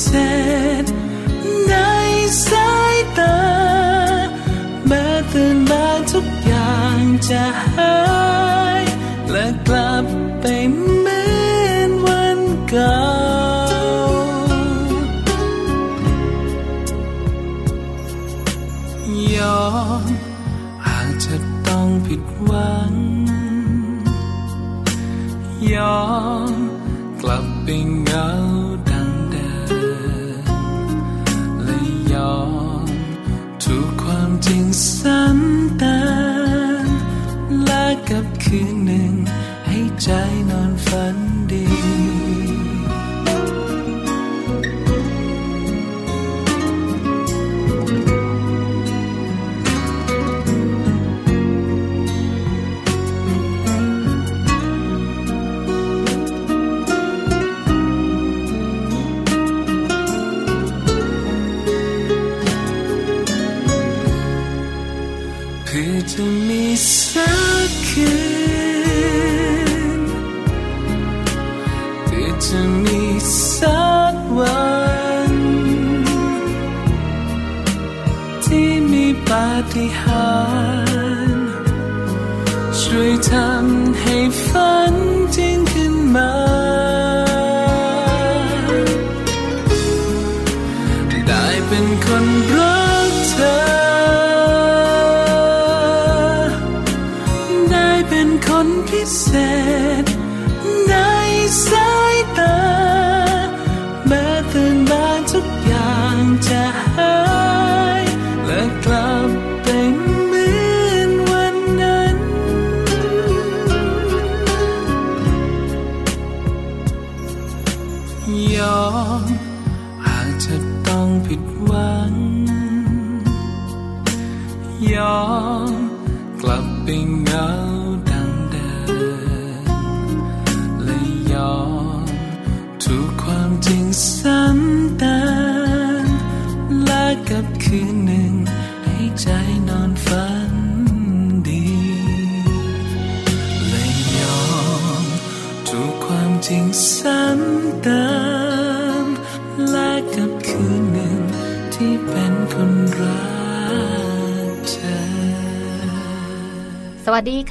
พิเศษในสายตา แม้ตื่นมาทุกอย่างจะหา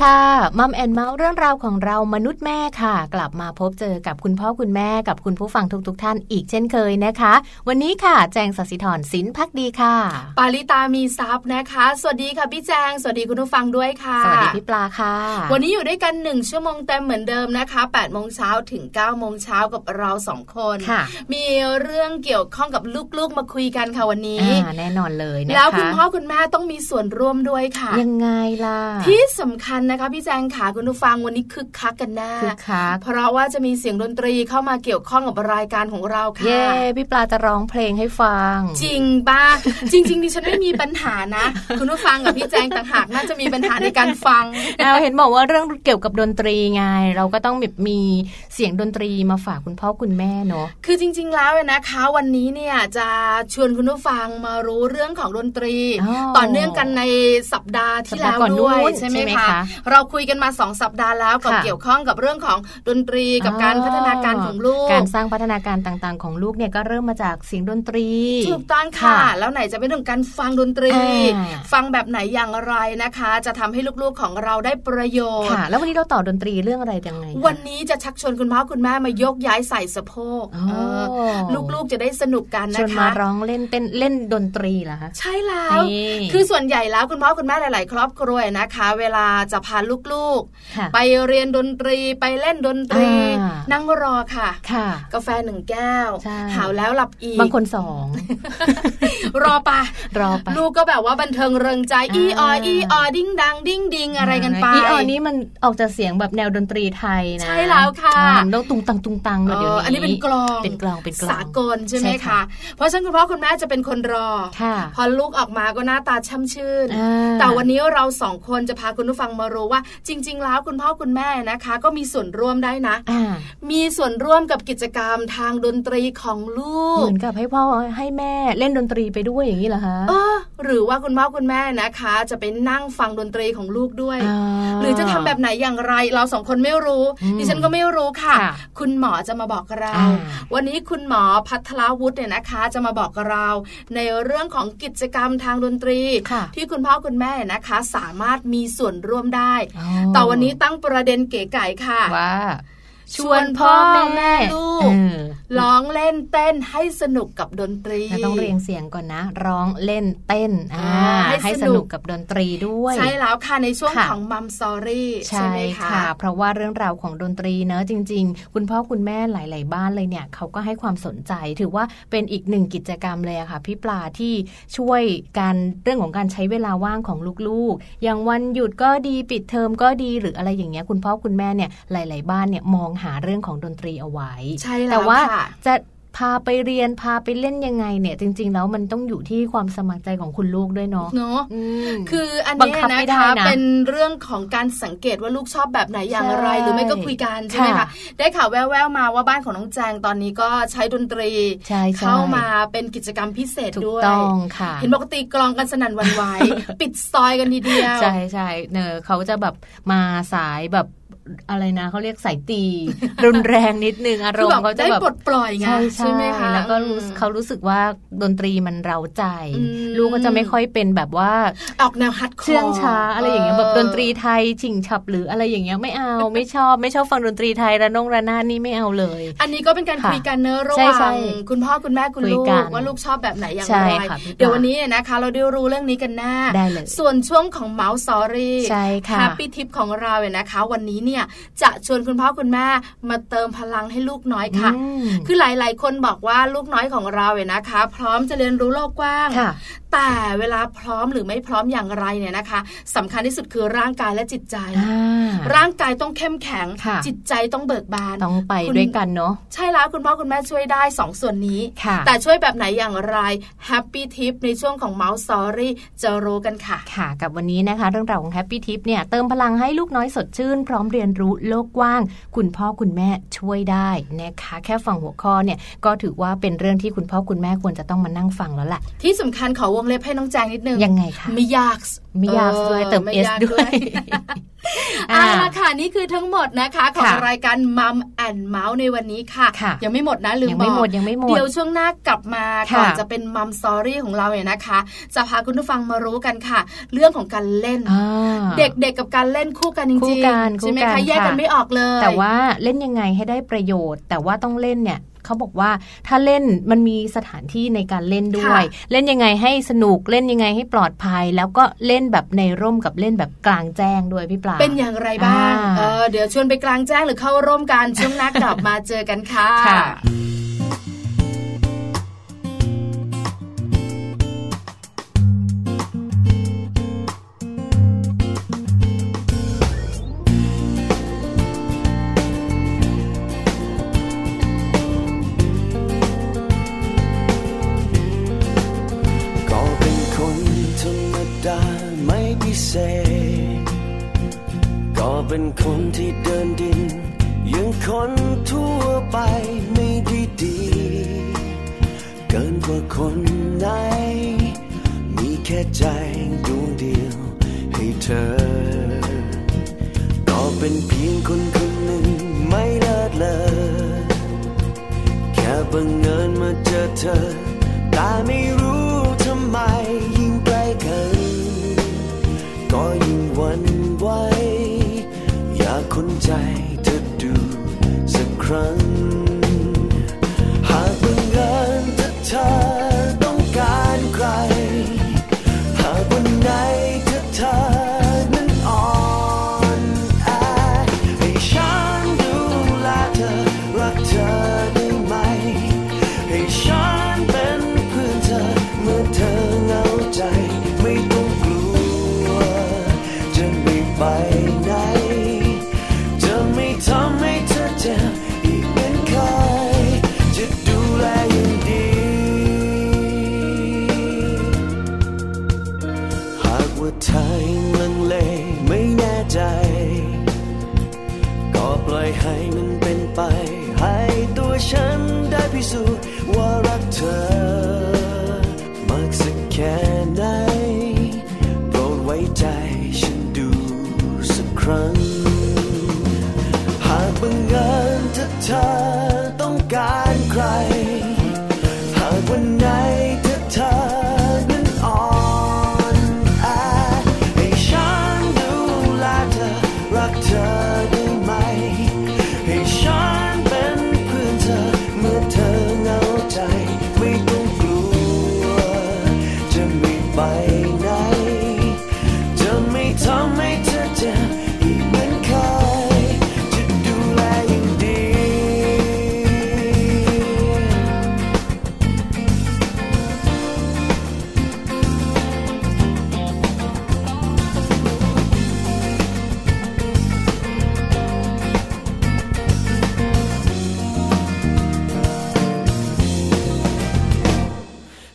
ค่ะมัมแอนเมาส์เรื่องราวของเรามนุษย์แม่ค่ะ กลับมาพบเจอกับคุณพ่อคุณแม่กับคุณผู้ฟังทุกๆทท่านอีกเช่นเคยนะคะ วันนี้ค่ะ แจงสศิธรสินพักดีค่ะ ปาริตามีซับนะคะ สวัสดีค่ะพี่แจง สวัสดีคุณผู้ฟังด้วยค่ะ สวัสดีพี่ปลาค่ะ วันนี้อยู่ด้วยกันหนึ่งชั่วโมงเต็มเหมือนเดิมนะคะ8ปดโมงเช้าถึง9ก้าโมงเช้ากับเราสองคนค่ะมีเรื่องเกี่ยวข้องกับลูกๆมาคุยกันค่ะวันนี้อ่าแน่นอนเลยนะคะแล้วคุณพ่อคุณแม่ต้องมีส่วนร่วมด้วยค่ะ ยังไงล่ะที่สำคัญนะคะพี่แจงขาคุณผู้ฟังวันนี้คึกคักกันแน่คึกคักเพราะว่าจะมีเสียงดนตรีเข้ามาเกี่ยวข้องกับรายการของเราค่ะเย้พี่ปลาจะร้องเพลงให้ฟัง จริงบ้าจริง ๆดิฉันไม่มีปัญหานะ คุณผู้ฟังกับพี่แจงต่างหากน่าจะมีปัญหาในการฟังเอาเห็นบอกว่าเรื่องเกี่ยวกับดนตรีไง เราก็ต้องแบบมีเสียงดนตรีมาฝากคุณพ่อคุณแม่เนาะคือจริง ๆ แล้วเนี่ยนะคะวันนี้เนี่ยจะชวนคุณผู้ฟังมารู้เรื่องของดนตรีอ๋อต่อเนื่องกันในสัปดาห์ที่แล้วสัปดาห์ก่อนด้วยนู่นใช่ไหมใช่ไหมคะคะเราคุยกันมาสองสัปดาห์แล้วกับค่ะเกี่ยวข้องกับเรื่องของดนตรีกับการพัฒนาการของลูก การสร้างพัฒนาการต่างๆ ของลูกเนี่ยก็เริ่มมาจากเสียงดนตรีถูกต้องค่ะค่ะแล้วไหนจะเป็นเรื่องการฟังดนตรีอ่าฟังแบบไหนอย่างไรนะคะ จะทำให้ลูกๆของเราได้ประโยชน์ค่ะแล้ววันนี้เราต่อดนตรีเรื่องอะไรยังไงคะวันนี้จะชักชวนคุณพ่อคุณแม่มายกย้ายใส่สะโพกอ๋อเออลูกๆจะได้สนุกกันชวนะนคะมาร้องเล่นเต้นเล่นดนตรีเหรอคะใช่แล้วนี่คือส่วนใหญ่แล้วคุณพ่อคุณแม่หลาย ๆ ครอบครัวนะคะ เวลาจะพาลูกค่ะๆไปเรียนดนตรีไปเล่นดนตรีอ่านั่งรอค่ะค่ะ กาแฟหนึ่งแก้วใช่หาวแล้วหลับอีก บางคนสองรอปะรอไปลูกก็แบบว่าบันเทิงเริงใจ อีอออีออดิ้งดังดิ้งดิงอะไรกันไปอีออนี้มันออกจากเสียงแบบแนวดนตรีไทยนะ ใช่แล้วค่ะอ่ามันต้องตุงตังตุงตังเอเลยเดี๋ยวอนี้อันนี้เป็นกลองเป็นกลองเป็นกลองสากลใช่ไหมใช่คะค่ะเพราะฉะนั้นคุณพ่อคุณแม่จะเป็นคนรอค่ะพอลูกออกมาก็หน้าตาช่ำชื่นอ่าแต่วันนี้เราสองคนจะพาคุณผู้ฟังมารู้ว่าจริง ๆ แล้วคุณพ่อคุณแม่นะคะ ก็มีส่วนร่วมได้นะอ่ามีส่วนร่วมกับกิจกรรมทางดนตรีของลูเหกมือนกับให้พ่อให้แม่เล่นดนตรีไปด้วยอย่างนี้เหรอคะเออหรือว่าคุณพ่อคุณแม่นะคะ จะไปนั่งฟังดนตรีของลูกด้วยาหรือจะทำแบบไหนอย่างไร เราสองคนไม่รู้อืมดิฉันก็ไม่รู้ค่ะค่ะ คุณหมอจะมาบอกเราอ่าวันนี้คุณหมอพัทรวุฒิเนี่ยนะคะ จะมาบอกเรา ในเรื่องของกิจกรรมทางดนตรีค่ะที่คุณพ่อคุณแม่นะคะ สามารถมีส่วนร่วมได้อ๋อแต่วันนี้ตั้งประเด็นเก๋ไก่ค่ะว่า ชวนพ่อแม่ลูกเออร้องเล่นเต้นให้สนุกกับดนตรีเราต้องเรียงเสียงก่อนนะ ร้องเล่นเต้นอ่าอ่าให้ให้สสนุกนุกกับดนตรีด้วย ใช่แล้วค่ะในช่วงค่ะของมัมซอรี่ใช่ใช่ไหมคะค่ะเพราะว่าเรื่องราวของดนตรีเนอะจริง ๆ คุณพ่อคุณแม่หลาย ๆ บ้านเลยเนี่ยเขาก็ให้ความสนใจถือว่าเป็นอีกหนึ่งกิจกรรมเลยอะค่ะพี่ปลาที่ช่วยการเรื่องของการใช้เวลาว่างของลูกๆ อย่างวันหยุดก็ดีปิดเทอมก็ดีหรืออะไรอย่างเงี้ยคุณพ่อคุณแม่เนี่ยหลาย ๆ บ้านเนี่ยมองหาเรื่องของดนตรีเอาไว้ใช่แล้วแต่ว่าค่ะจะพาไปเรียนพาไปเล่นยังไงเนี่ย จริง ๆ แล้วมันต้องอยู่ที่ความสมัครใจของคุณลูกด้วยเนาะเนาะอืมคืออันบังเนี้ยคับนะไม่ได้คะนะเป็นเรื่องของการสังเกตว่าลูกชอบแบบไหนอย่างไรใช่หรือไม่ก็คุยกันใช่ไหมคะค่ะได้ข่าวแว่วๆมาว่าบ้านของน้องแจงตอนนี้ก็ใช้ดนตรีใช่ใช่เข้ามาเป็นกิจกรรมพิเศษถูกด้วยต้องค่ะเห็นบอกว่าตีกลองกันสนั่นหวั่นไหวปิดซอยกันทีเดียวใช่ใช่เนอเขาจะแบบมาสายแบบ อะไรนะเขาเรียกสายตี รุนแรงนิดนึงอารมณ์คือแบบเขาจะได้แบบปลดปล่อยไงใช่ใช่ไหมคะแล้วก็รู้อืมเขารู้สึกว่าดนตรีมันเร้าใจอืมลูกก็จะไม่ค่อยเป็นแบบว่าออกแนว hardcore เชื่องช้าอะไรอย่างเงี้ยแบบดนตรีไทยฉิ่งฉับหรืออะไรอย่างเงี้ยไม่เอาไม่ชอบไม่ชอบฟังดนตรีไทยระนงระนาดนี่ไม่เอาเลย อันนี้ก็เป็นการค่ะคุยกันเนอะระหใช่ว่าใช่งคุณพ่อคุณแม่คุณคุยลูกักนว่าลูกชอบแบบไหนอย่างใช่ไรค่ะพี่ปลาเดี๋ยววันนี้นะคะ เราได้รู้เรื่องนี้กันแน่ได้เลยส่วนช่วงของเมาส์สอรี่ใช่ค่ะแฮปปี้ทิปของเราเนี่ยนะคะ วันนี้เนี่ยจะชวนคุณพ่อคุณแม่มาเติมพลังให้ลูกน้อยค่ะอืมคือหลาย ๆ คนบอกว่าลูกน้อยของเราเนี่ยนะคะ พร้อมจะเรียนรู้โลกกว้างค่ะแต่เวลาพร้อมหรือไม่พร้อมอย่างไรเนี่ยนะคะสำคัญที่สุดคือร่างกายและจิตใจอ่าร่างกายต้องเข้มแข็งค่ะจิตใจต้องเบิกบานต้องไปคุณด้วยกันเนาะใช่แล้วคุณพ่อคุณแม่ช่วยได้สองส่วนนี้ค่ะแต่ช่วยแบบไหนอย่างไร Happy Tips ในช่วงของ Mom's Story จะรู้กันค่ะ ค่ะ กับวันนี้นะคะ เรื่องราวของ Happy Tips เนี่ยเติมพลังให้ลูกน้อยสดชื่นพร้อมเรียนรู้โลกกว้าง คุณพ่อคุณแม่ช่วยได้นะคะแค่ฟังหัวข้อเนี่ยก็ถือว่าเป็นเรื่องที่คุณพ่อคุณแม่ควรจะต้องมานั่งฟังแล้วล่ะที่สำคัญขอวงเล็บให้น้องแจงนิดนึงยังไงคะไม่ยากไม่ยากด้วยเติมไม่เอสยากด้วย เอาละค่ะนี่คือทั้งหมดนะคะของค่ะรายการมัมแอนเมาส์ในวันนี้ค่ะค่ะยังไม่หมดนะลืมยังบไม่อกหมดยังไม่หมดเดี๋ยวช่วงหน้ากลับมาค่ะก่อนจะเป็นมัมสอรี่ของเราเนี่ยนะคะ จะพาคุณผู้ฟังมารู้กันค่ะ เรื่องของการเล่นอ่าเด็กๆกับการเล่นคู่กันจคู่ริงกันๆใช่ไหมคู่กัคะนแยกกันค่ะไม่ออกเลย แต่ว่าเล่นยังไงให้ได้ประโยชน์ แต่ว่าต้องเล่นเนี่ย เขาบอกว่าถ้าเล่นมันมีสถานที่ในการเล่นด้วย เล่นยังไงให้สนุกเล่นยังไงให้ปลอดภัย แล้วก็เล่นแบบในร่มกับเล่นแบบกลางแจ้งด้วยพี่ปลาเป็นอย่างไรบ้างอ่าเออเดี๋ยวชวนไปกลางแจ้งหรือเข้าร่วมกันช่วงหน้ากลับมาเจอกันค่ะ เป็นคนที่เดินดิน ยังคนทั่วไปไม่ได้ดี เกินกว่าคนไหน มีแค่ใจดวงเดียวให้เธอก็เป็นเพียงคนคนหนึ่งไม่เลิศเลอแค่บังเอิญมาเจอเธอ แต่ไม่รู้ทำไมยิ่งใกล้กัน ก็ยิ่งวัน คนใจเธอดูสักครั้ง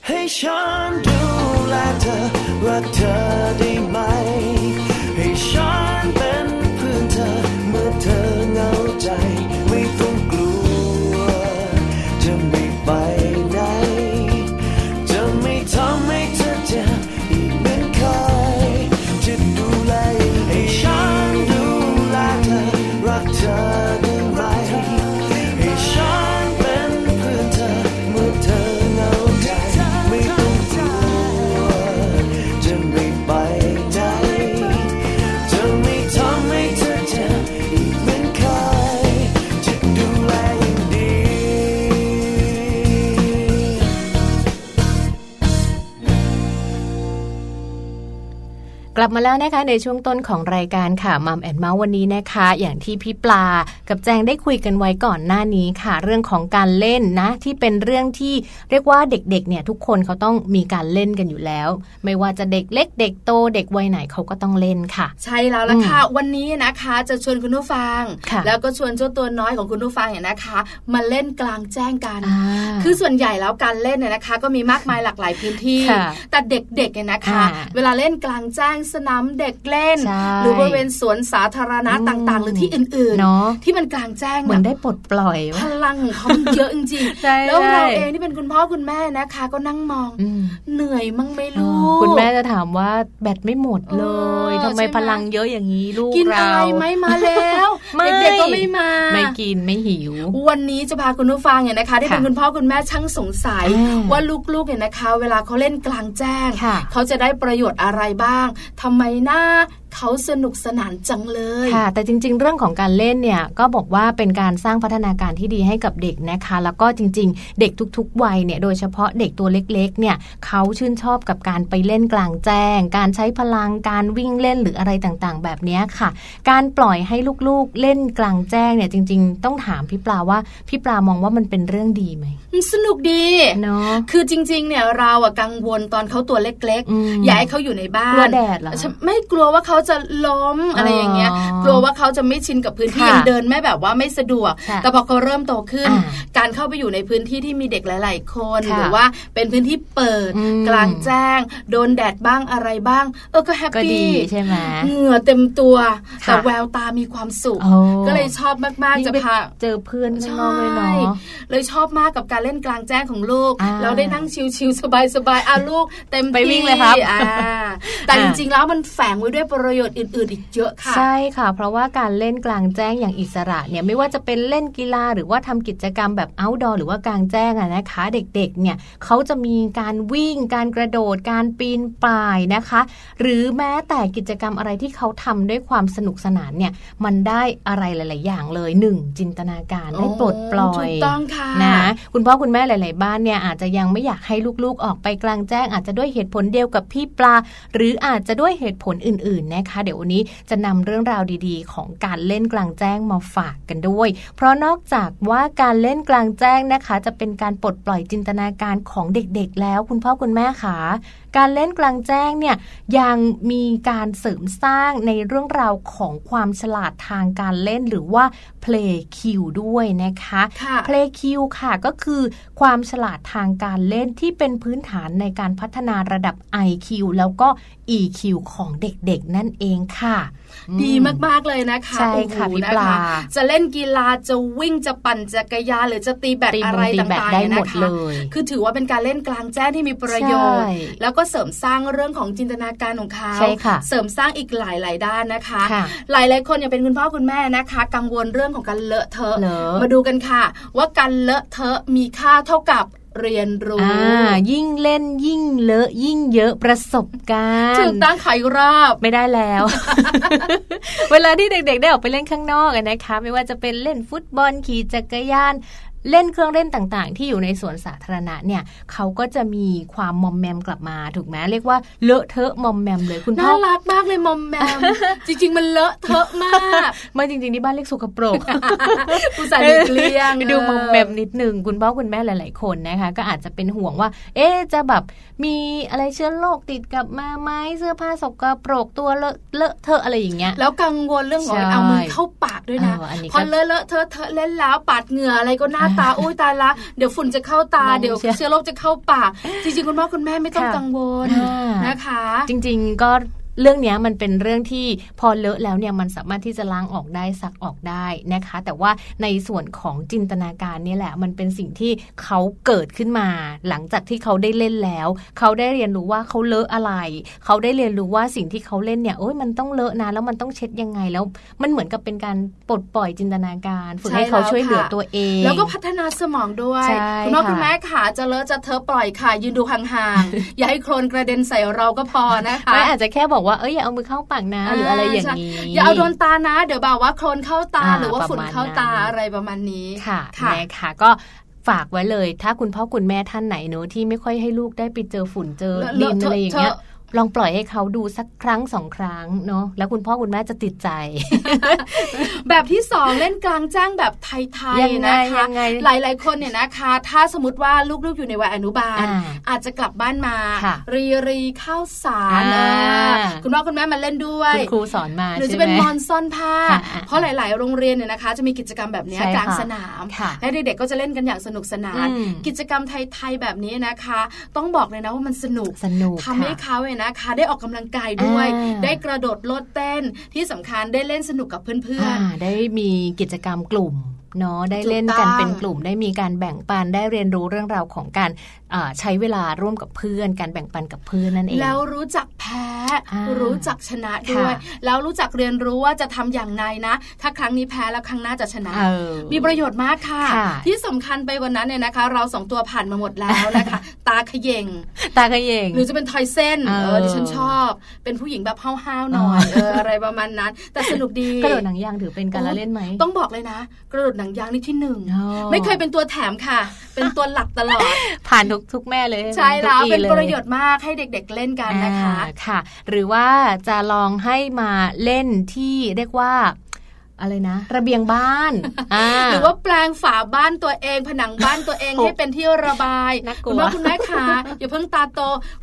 ให้ฉันดูแลเธอรักเธอ ลับมาแล้วนะคะในช่วงต้นของรายการค่ะมัมแอนเมาส์วันนี้นะคะ อย่างที่พี่ปลากับแจงได้คุยกันไว้ก่อนหน้านี้ค่ะ เรื่องของการเล่นนะ ที่เป็นเรื่องที่เรียกว่าเด็กๆเนี่ยทุกคนเขาต้องมีการเล่นกันอยู่แล้ว ไม่ว่าจะเด็กเล็ก เด็กโตเด็กวัยไหนเขาก็ต้องเล่นค่ะ ใช่แล้วล่ะค่ะ วันนี้นะคะจะชวนคุณผู้ฟังค่ะแล้วก็ชวนเจ้าตัวน้อยของคุณผู้ฟังเนี่ยนะคะ มาเล่นกลางแจ้งกันอ่าคือส่วนใหญ่แล้วการเล่นเนี่ยนะคะ ก็มีมากมายหลากหลายพื้นที่ค่ะแต่เด็กๆเนี่ยนะคะอ่าเวลาเล่นกลางแจ้งสนามเด็กเล่นใช่หรือบริเวณสวนสาธารณะอืมต่าง ๆ หรือที่อื่นเนาะๆที่มันกลางแจ้งเหมือนแบบได้ปลดปล่อยพวะลังของเขามันเยอะจริงใช่ๆแล้วใช่เราเองที่เป็นคุณพ่อคุณแม่นะคะ ก็นั่งมองอืมเหนื่อยมั้งไหม่เอลูอกคุณแม่จะถามว่าแบตไม่หมดเลยเออทำไมใช่ไหมพลังเยอะอย่างนี้ลูกกินเราอะไรไหมมาแล้วไม่เด็กๆก็ไม่มา ไม่กินไม่หิว วันนี้จะพาคุณผู้ฟังเนี่ยนะคะที่ค่ะเป็นคุณพ่อคุณแม่ช่างสงสัยอ่าว่าลูกๆเนี่ยนะคะ เวลาเขาเล่นกลางแจ้งค่ะเขาจะได้ประโยชน์อะไรบ้างทำไมหน้า เขาสนุกสนานจังเลยค่ะ แต่จริง ๆ เรื่องของการเล่นเนี่ยก็บอกว่าเป็นการสร้างพัฒนาการที่ดีให้กับเด็กนะคะ แล้วก็จริง ๆ เด็กทุก ๆ วัยเนี่ยโดยเฉพาะเด็กตัวเล็ก ๆ เนี่ยเขาชื่นชอบกับการไปเล่นกลางแจ้ง การใช้พลังการวิ่งเล่นหรืออะไรต่างๆ แบบเนี้ยค่ะ การปล่อยให้ลูกๆเล่นกลางแจ้งเนี่ยจริง ๆ ต้องถามพี่ปลาว่าพี่ปลามองว่ามันเป็นเรื่องดีไหมสนุกดีเนาะคือจริง ๆ เนี่ยเราอะกังวลตอนเขาตัวเล็กอืมๆอยากให้เขาอยู่ในบ้านกลัวแดดเหรอฉันไม่กลัวว่าเขาจะล้มอะไรอย่างเงี้ยกลัวว่าเขาจะไม่ชินกับพื้นที่ค่ะยังเดินไม่แบบว่าไม่สะดวกค่ะแต่พอเขาเริ่มโตขึ้นอ่าการเข้าไปอยู่ในพื้นที่ที่มีเด็กหลาย ๆ คนค่ะหรือว่าเป็นพื้นที่เปิดอืมกลางแจ้ง โดนแดดบ้างอะไรบ้าง เออก็แฮปก็ดีปี้ใช่ไหมเหงื่อเต็มตัวค่ะแต่แววตามีความสุขโอ้ก็เลยชอบมากๆยิ่งจะไปพาเจอเพื่อนข้างนอกเลยเนาะเลยชอบมากกับการเล่นกลางแจ้งของลูกอ่าเราได้นั่งชิลๆสบายๆอะลูกเต็มไปที่วิ่งเลยครับอ่าแต่อ่าจริงๆแล้วมันแฝงไว้ด้วยประโยชน์อื่น ๆ อีกเยอะค่ะ ใช่ค่ะ เพราะว่าการเล่นกลางแจ้งอย่างอิสระเนี่ยไม่ว่าจะเป็นเล่นกีฬาหรือว่าทำกิจกรรมแบบ outdoor หรือว่ากลางแจ้งอะนะคะ เด็กๆเนี่ยเขาจะมีการวิ่ง การกระโดด การปีนป่ายนะคะ หรือแม้แต่กิจกรรมอะไรที่เขาทำด้วยความสนุกสนานเนี่ยมันได้อะไรหลาย ๆ อย่างเลยหนึ่งจินตนาการได้ปลดปล่อยถูกต้องค่ะนะคุณพ่อคุณแม่หลาย ๆ บ้านเนี่ยอาจจะยังไม่อยากให้ลูก ๆ ออกไปกลางแจ้ง อาจจะด้วยเหตุผลเดียวกับพี่ปลา หรืออาจจะด้วยเหตุผลอื่น ๆ นะคะ เดี๋ยววันนี้จะนำเรื่องราวดีๆ ของการเล่นกลางแจ้งมาฝากกันด้วย เพราะนอกจากว่าการเล่นกลางแจ้งนะคะ จะเป็นการปลดปล่อยจินตนาการของเด็กๆ แล้วคุณพ่อคุณแม่คะ การเล่นกลางแจ้งเนี่ยยังมีการเสริมสร้างในเรื่องราวของความฉลาดทางการเล่นหรือว่า play Q ด้วยนะคะค่ะ Play Q ค่ะก็คือความฉลาดทางการเล่นที่เป็นพื้นฐานในการพัฒนาระดับ IQ แล้วก็ EQ ของเด็กๆ นั่นเองค่ะ ดีมากๆเลยนะคะใช่ค่ะโอ้โหพี่นปลาจะเล่นกีฬาจะวิ่งจะปั่นจักรยานหรือจะตีแบดตีอะมไรงตีแบดต่างได้ๆหมดนะคะเลยคือถือว่าเป็นการเล่นกลางแจ้งที่มีประโยชน์ใช่แล้วก็เสริมสร้างเรื่องของจินตนาการของเขาใช่ค่ะเสริมสร้างอีกหลายๆด้านนะคะค่ะหลายๆคนอย่างเป็นคุณพ่อคุณแม่นะคะ กังวลเรื่องของการเลอะเทอะเลอะมาดูกันค่ะ ว่าการเลอะเทอะมีค่าเท่ากับเรียนรู้อ่ายิ่งเล่นยิ่งเลอะยิ่งเยอะประสบการณ์ถึงตั้งไขรอบไม่ได้แล้ว เวลาที่เด็กๆ ได้ออกไปเล่นข้างนอกอะนะคะ ไม่ว่าจะเป็นเล่นฟุตบอลขี่จักรยาน เล่นเครื่องเล่นต่างๆ ที่อยู่ในสวนสาธารณะเนี่ยเขาก็จะมีความมอมแมมกลับมาถูกไหมเรียกว่าเลอะเทอะมอมแมมเลยคุณพ่น่าอรักมากเลยมอมแมมจริง ๆ มันเลอะเทอะมากไมาจริงๆที่บ้านเรียกสกปรกอุตส่าห์หลีกเลี่ยงดูมอมแมมนิดนึงคุณพ่อคุณแม่หลาย ๆ คนนะคะ ก็อาจจะเป็นห่วงว่า เอ๊ะจะแบบมีอะไรเชื้อโรคติดกลับมาไหมเสื้อผ้าสกปรกตัวเลอะเลอะเทอะอะไรอย่างเงี้ยแล้วกังวลเรื่องของใช่เอามือเข้าปากด้วยนะเอออันนี้ก็พอเลอะเลอะเทอะเทอะเล่นแล้วปาดเหงื่ออะไรก็หน้าตาอุ้ยตายละเดี๋ยวฝุ่นจะเข้าตาน้องเดี๋ยวเชียเชื้อโรคจะเข้าปากจริงๆคุณพ่อคุณแม่ไม่ต้องค่ะกังวลอ่านนะคะ จริง ๆก็ เรื่องเนี้ยมันเป็นเรื่องที่พอเลอะแล้วเนี่ยมันสามารถที่จะล้างออกได้ซักออกได้นะคะ แต่ว่าในส่วนของจินตนาการเนี่ยแหละ มันเป็นสิ่งที่เขาเกิดขึ้นมา หลังจากที่เขาได้เล่นแล้ว เขาได้เรียนรู้ว่าเขาเลอะอะไร เขาได้เรียนรู้ว่าสิ่งที่เขาเล่นเนี่ยโอ้ยมันต้องเลอะนะแล้วมันต้องเช็ดยังไงแล้ว มันเหมือนกับเป็นการปลดปล่อยจินตนาการฝึกให้เขาช่วยเหลือตัวเอง แล้วก็พัฒนาสมองด้วยใช่คุณพ่อค่ะคุณแม่ขาจะเลอะจะเทอะปล่อยค่ะยืนดูห่างๆอย่าให้โคลนกระเด็นใส่เราก็พอนะคะไม่อาจจะแค่บอกว่าเอ้ยอย่าเอามือเข้าปากนะหรืออะไรอย่างนี้ใช่อย่าเอาโดนตานะ เดี๋ยวแบบว่าโคลนเข้าตาอ่าหรือว่าฝุ่นเข้าตาประมาณนั้นอะไรประมาณนี้ค่ะค่ะนะคะก็ฝากไว้เลย ถ้าคุณพ่อคุณแม่ท่านไหนเนอะที่ไม่ค่อยให้ลูกได้ไปเจอฝุ่นเจอเลดิอะนเทอะอะไรอย่างเงี้ยเทอะ ลองปล่อยให้เขาดูสักครั้งสองครั้งเนาะแล้วคุณพ่อคุณแม่จะติดใจ แบบที่สองเล่นกลางแจ้งแบบไทยยังๆไงนะคะยังไงหลายๆคนเนี่ยนะคะ ถ้าสมมติว่าลูกๆอยู่ในวัยอนุบาลอ่าอาจจะกลับบ้านมาค่ะรีรีข้าวสารอ่าเออคุณพ่อคุณแม่มาเล่นด้วยคุณครูสอนมาหรือใช่จะไหมเป็นมอนซ่อนผ้าอ่าอ่าเพราะหลาย ๆ โรงเรียนเนี่ยนะคะ จะมีกิจกรรมแบบเนี้ยใช่กลางค่ะสนามค่ะและเด็กๆก็จะเล่นกันอย่างสนุกสนานอืมกิจกรรมไทยๆแบบนี้นะคะ ต้องบอกเลยนะว่ามันสนุกสนุกทำให้ค่ะเขาเนี่ยนะคะ ได้ออกกำลังกายด้วยอ่าได้กระโดดโลดเต้นที่สำคัญได้เล่นสนุกกับเพื่อนอ่าได้มีกิจกรรมกลุ่มเนาะได้เล่นถูกต้กัอนงเป็นกลุ่มได้มีการแบ่งปันได้เรียนรู้เรื่องราวของการอ่า ใช้เวลาร่วมกับเพื่อน การแบ่งปันกับเพื่อนนั่นเอง แล้วรู้จักแพ้อ่ารู้จักชนะด้วยค่ะแล้วรู้จักเรียนรู้ว่าจะทำอย่างไรนะ ถ้าครั้งนี้แพ้แล้วครั้งหน้าจะชนะเออมีประโยชน์มากค่ะค่ะที่สำคัญไปกว่านั้นเนี่ยนะคะ เราสองตัวผ่านมาหมดแล้วนะคะ ตาเขย่งตาเขยงหรือจะเป็นทอยเส้นเออเออดิฉันชอบ เป็นผู้หญิงแบบห้าวๆหน่อยอ๋อเอออะไรประมาณนั้น แต่สนุกดีกระโดดหนังยางถือเป็นการละเล่นไหมต้องบอกเลยนะกระโดดหนังยางนี่ที่หนึ่งอ๋อไม่เคยเป็นตัวแถมค่ะ เป็นตัวหลักตลอดผ่านทุกทุกแม่เลย ใช่แล้วทุกเป็นลประโยชน์มากให้เด็ก ๆเล่นกันนะคะอ่าค่ะ หรือว่าจะลองให้มาเล่นที่เรียกว่า อะไรนะ ระเบียงบ้านอ่าหรือว่าแปลงฝาบ้านตัวเอง ผนังบ้านตัวเองโอ้ให้เป็นที่ระบายน่ากลัวคุณพ่อคุณแม่ขาอย่าเพิ่งตาโต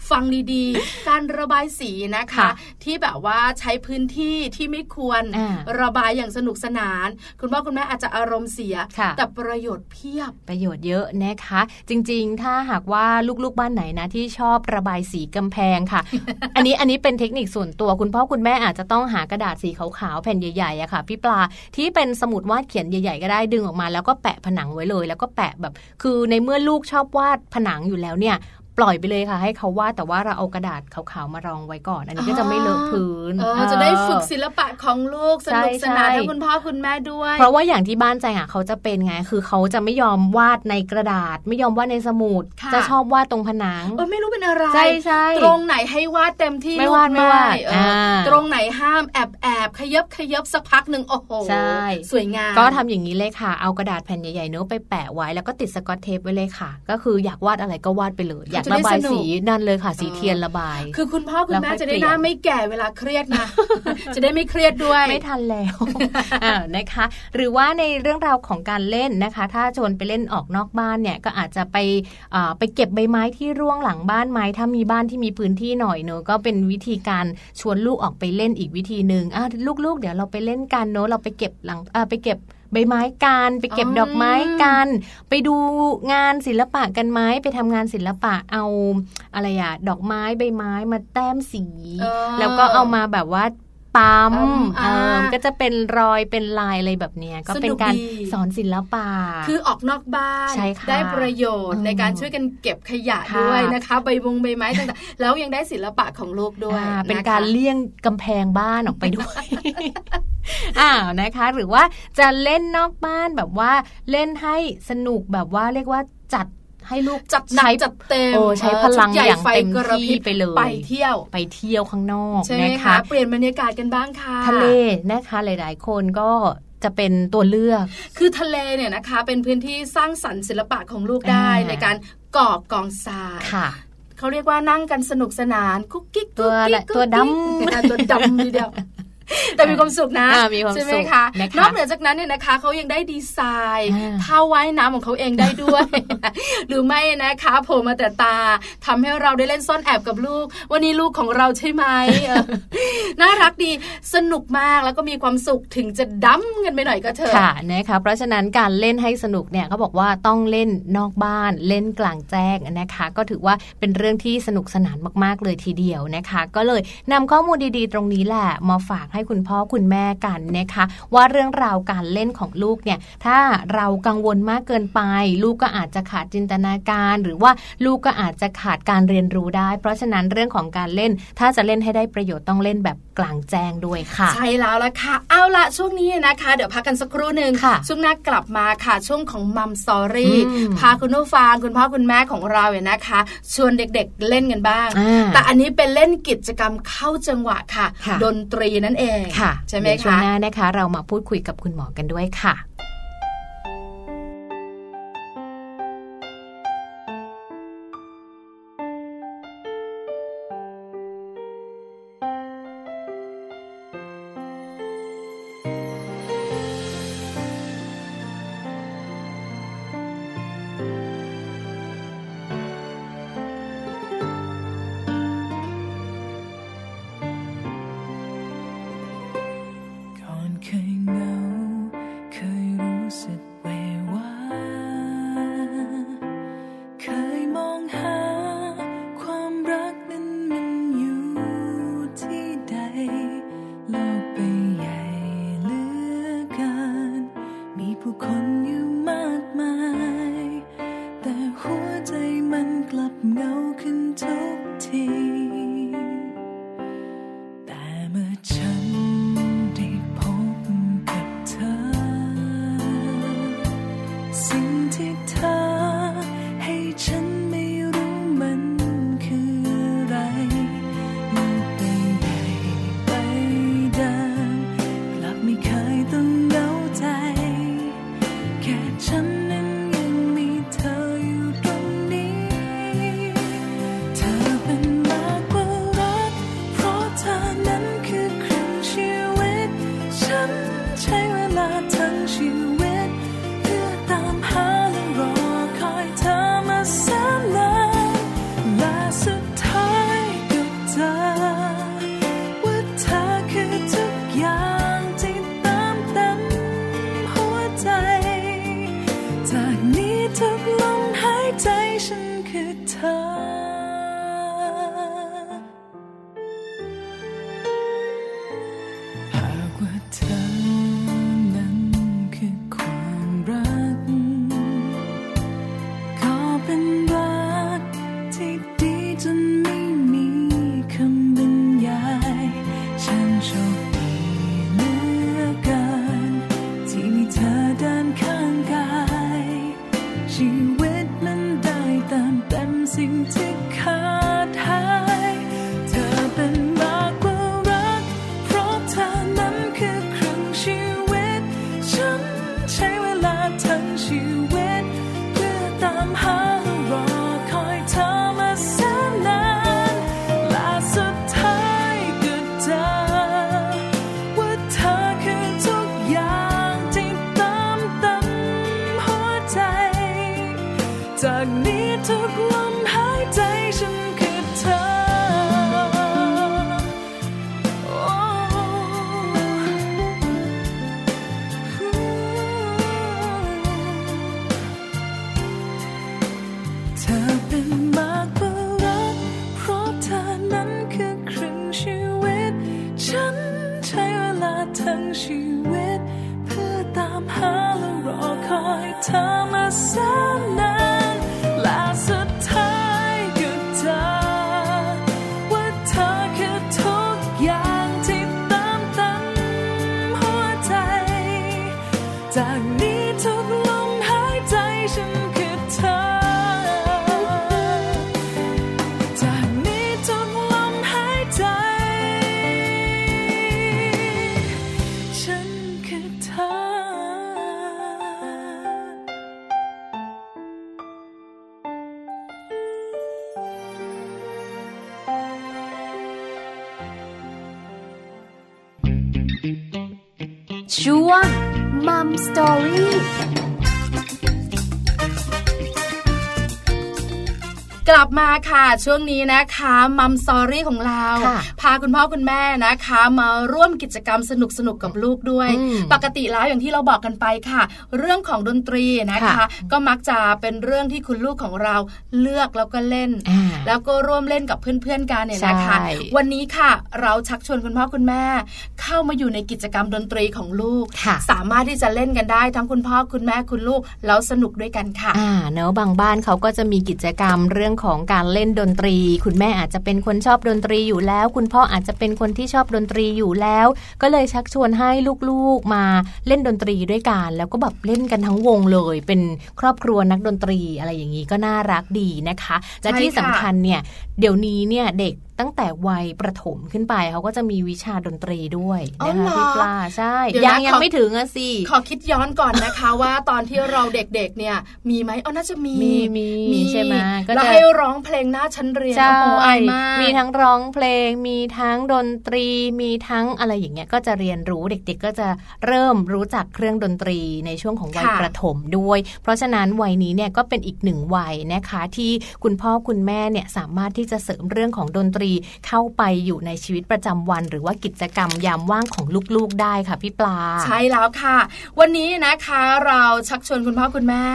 ฟังดีๆ การระบายสีนะคะค่ะที่แบบว่าใช้พื้นที่ที่ไม่ควรอ่าระบายอย่างสนุกสนาน คุณพ่อคุณแม่อาจจะอารมณ์เสียค่ะแต่ประโยชน์เพียบประโยชน์เยอะนะคะ จริงๆ ถ้าหากว่าลูกๆบ้านไหนนะที่ชอบระบายสีกำแพงค่ะ อันนี้อันนี้เป็นเทคนิคส่วนตัวคุณพ่อคุณแม่อาจจะต้องหากระดาษสีขาวๆแผ่นใหญ่ๆอะค่ะพี่ปลาที่เป็นสมุดวาดเขียนใหญ่ ๆ ก็ได้ดึงออกมา แล้วก็แปะผนังไว้เลย แล้วก็แปะแบบ คือในเมื่อลูกชอบวาดผนังอยู่แล้วเนี่ย ปล่อยไปเลยค่ะ ให้เขาวาดแต่ว่าเราเอากระดาษขาวๆมารองไว้ก่อน อันนี้ก็จะไม่เลอะพื้นเออจะได้ฝึกศิลปะของลูกสนุกสนานใช่ทั้งคุณพ่อคุณแม่ด้วย เพราะว่าอย่างที่บ้านใจอะเขาจะเป็นไง คือเขาจะไม่ยอมวาดในกระดาษ ไม่ยอมวาดในสมุดค่ะจะชอบวาดตรงผนังเออไม่รู้เป็นอะไรใช่ใช่ตรงไหนให้วาดเต็มที่ไม่ลูกวาดไม่วาดเอออาตรงไหนห้ามแอบแอบขยับขยับสักพักหนึ่งโอ้โหใช่สวยงามก็ทำอย่างนี้เลยค่ะเอากระดาษแผ่นใหญ่ๆเนื้อะไปแปะไว้แล้วก็ติดสกอตเทปไว้เลยค่ะ ก็คืออยากวาดอะไรก็วาดไปเลยอยากระบายสีนั่นเลยค่ะสีเทียนระบาย คือคุณพ่อคุณแม่แล้วค่อยจะได้เปลี่ยนหน้าไม่แก่เวลาเครียดนะจะได้ไม่เครียดด้วยไม่ทันแล้วอ่านะคะ หรือว่าในเรื่องราวของการเล่นนะคะ ถ้าชวนไปเล่นออกนอกบ้านเนี่ยก็อาจจะไปอ่าไปเก็บใบไม้ที่ร่วงหลังบ้านไหมถ้ามีบ้านที่มีพื้นที่หน่อยเนอะก็เป็นวิธีการชวนลูกออกไปเล่นอีกวิธีหนึ่งอะลูกๆ เดี๋ยวเราไปเล่นกันเนอะเราไปเก็บหลังอ่าไปเก็บ ใบไม้กันไปเก็บอ๋อดอกไม้กัน ไปดูงานศิลปะกันไหมไปทำงานศิลปะเอาอะไรอะดอกไม้ใบไม้มาแต้มสีเออแล้วก็เอามาแบบว่าปั๊มอืมเออ่าอก็จะเป็นรอยเป็นลายอะไรแบบเนี้ยก็เป็นการสนุกดีสอนศิลปะ คือออกนอกบ้านใช่ค่ะได้ประโยชน์อืมในการช่วยกันเก็บขยะค่ะด้วยนะคะ ใบบงใบไม้ต่างๆ แล้วยังได้ศิลปะของลูกด้วยอ่าเป็นนะคะการเลี่ยงกำแพงบ้านออกไปด้วย อ้าวนะคะ หรือว่าจะเล่นนอกบ้านแบบว่าเล่นให้สนุกแบบว่าเรียกว่าจัดให้ลูกจัดหนักใช้จัดเต็มโอ้ใช้พลังชุดใหญ่อย่างไฟเต็มกระพริที่บไปเลยไปเที่ยวไปเที่ยวข้างนอกใช่ไหมนะคะคะเปลี่ยนบรรยากาศกันบ้างค่ะทะเลนะคะหลาย ๆ คนก็จะเป็นตัวเลือก คือทะเลเนี่ยนะคะ เป็นพื้นที่สร้างสรรค์ศิลปะของลูกได้อ่าในการก่อกองทรายค่ะเขาเรียกว่านั่งกันสนุกสนานกุ๊กกิ๊กตัวกุ๊กกิ๊กตัวดำกุ๊กกิ๊กอะตัวดำทีเดียว แต่มีความสุขนะอ่ามีความใช่ไหมสุขคะนะคะนอกเหนือจากนั้นเนี่ยนะคะเขายังได้ดีไซน์อ่าท่าว่ายน้ำของเขาเองได้ด้วย หรือไม่นะคะโผล่มาแต่ตาทำให้เราได้เล่นซ่อนแอบกับลูก วันนี้ลูกของเราใช่ไหมเออน่ารักดีสนุกมากแล้วก็มีความสุขถึงจะดั้มกันไปหน่อยก็เถอะค่ะนะคะเพราะฉะนั้นการเล่นให้สนุกเนี่ยเขาบอกว่าต้องเล่นนอกบ้านเล่นกลางแจ้งนะคะ ก็ถือว่าเป็นเรื่องที่สนุกสนานมากๆเลยทีเดียวนะคะ ก็เลยนำข้อมูลดีๆ ตรงนี้แหละมาฝากให้คุณพ่อคุณแม่กันนะคะ ว่าเรื่องราวการเล่นของลูกเนี่ยถ้าเรากังวลมากเกินไป ลูกก็อาจจะขาดจินตนาการ หรือว่าลูกก็อาจจะขาดการเรียนรู้ได้ เพราะฉะนั้นเรื่องของการเล่น ถ้าจะเล่นให้ได้ประโยชน์ต้องเล่นแบบกลางแจ้งด้วยค่ะ ใช่แล้วละค่ะ เอาละช่วงนี้นะคะ เดี๋ยวพักกันสักครู่หนึ่งค่ะช่วงหน้ากลับมาค่ะช่วงของมัมสอรี่อืมพาคุณผู้ฟังคุณพ่อคุณแม่ของเราเนี่ยนะคะ ชวนเด็กๆเล่นกันบ้างอ่าแต่อันนี้เป็นเล่นกิจกรรมเข้าจังหวะค่ะค่ะดนตรีนั่นเองค่ะใช่ไหมเดี๋ยวช่วงคะหน้านะคะ เรามาพูดคุยกับคุณหมอกันด้วยค่ะ ช่วงมัมสตอรี่ กลับมาค่ะ ช่วงนี้นะคะมัมซอรี่ของเราค่ะพาคุณพ่อคุณแม่นะคะ มาร่วมกิจกรรมสนุกสนุกๆกับลูกด้วยอืมปกติแล้วอย่างที่เราบอกกันไปค่ะ เรื่องของดนตรีนะคะค่ะก็มักจะเป็นเรื่องที่คุณลูกของเราเลือกแล้วก็เล่นอ่าแล้วก็ร่วมเล่นกับเพื่อนๆกันเนี่ยนะคะใช่วันนี้ค่ะ เราชักชวนคุณพ่อคุณแม่ เข้ามาอยู่ในกิจกรรมดนตรีของลูกค่ะสามารถที่จะเล่นกันได้ทั้งคุณพ่อคุณแม่คุณลูกแล้วสนุกด้วยกันค่ะอ่าเนอะบางบ้านเขาก็จะมีกิจกรรมเรื่องของการเล่นดนตรี คุณแม่อาจจะเป็นคนชอบดนตรีอยู่แล้ว คุณพ่ออาจจะเป็นคนที่ชอบดนตรีอยู่แล้ว ก็เลยชักชวนให้ลูกๆมาเล่นดนตรีด้วยกัน แล้วก็แบบเล่นกันทั้งวงเลย เป็นครอบครัวนักดนตรีอะไรอย่างนี้ก็น่ารักดีนะคะ และใช่ที่สำค่ะคัญเนี่ยเดี๋ยวนี้เนี่ยเด็ก ตั้งแต่วัยประถมขึ้นไปเขาก็จะมีวิชาดนตรีด้วยนะคะพี่ปลาใช่เดี๋ยวนะยังยังขอไม่ถึงอะสิขอคิดย้อนก่อนนะคะ ว่าตอนที่เราเด็กๆเนี่ย มีไหมเอาน่าจะมีมีมีใช่ไหมก็จะแล้วให้ร้องเพลงหน้าชั้นเรียนใช่โอ้โหอายมากมีทั้งร้องเพลง มีทั้งดนตรี มีทั้งอะไรอย่างเงี้ยก็จะเรียนรู้เด็ก ๆ ก็จะเริ่มรู้จักเครื่องดนตรีในช่วงของวัยค่ะประถมด้วย เพราะฉะนั้นวัยนี้เนี่ยก็เป็นอีกหนึ่งวัยนะคะที่คุณพ่อคุณแม่เนี่ยสามารถที่จะเสริมเรื่องของดนตรีเข้าไปอยู่ในชีวิตประจำวัน หรือว่ากิจกรรมยามว่างของลูกๆได้ค่ะพี่ปลา ใช่แล้วค่ะ วันนี้นะคะเราชักชวนคุณพ่อคุณแม่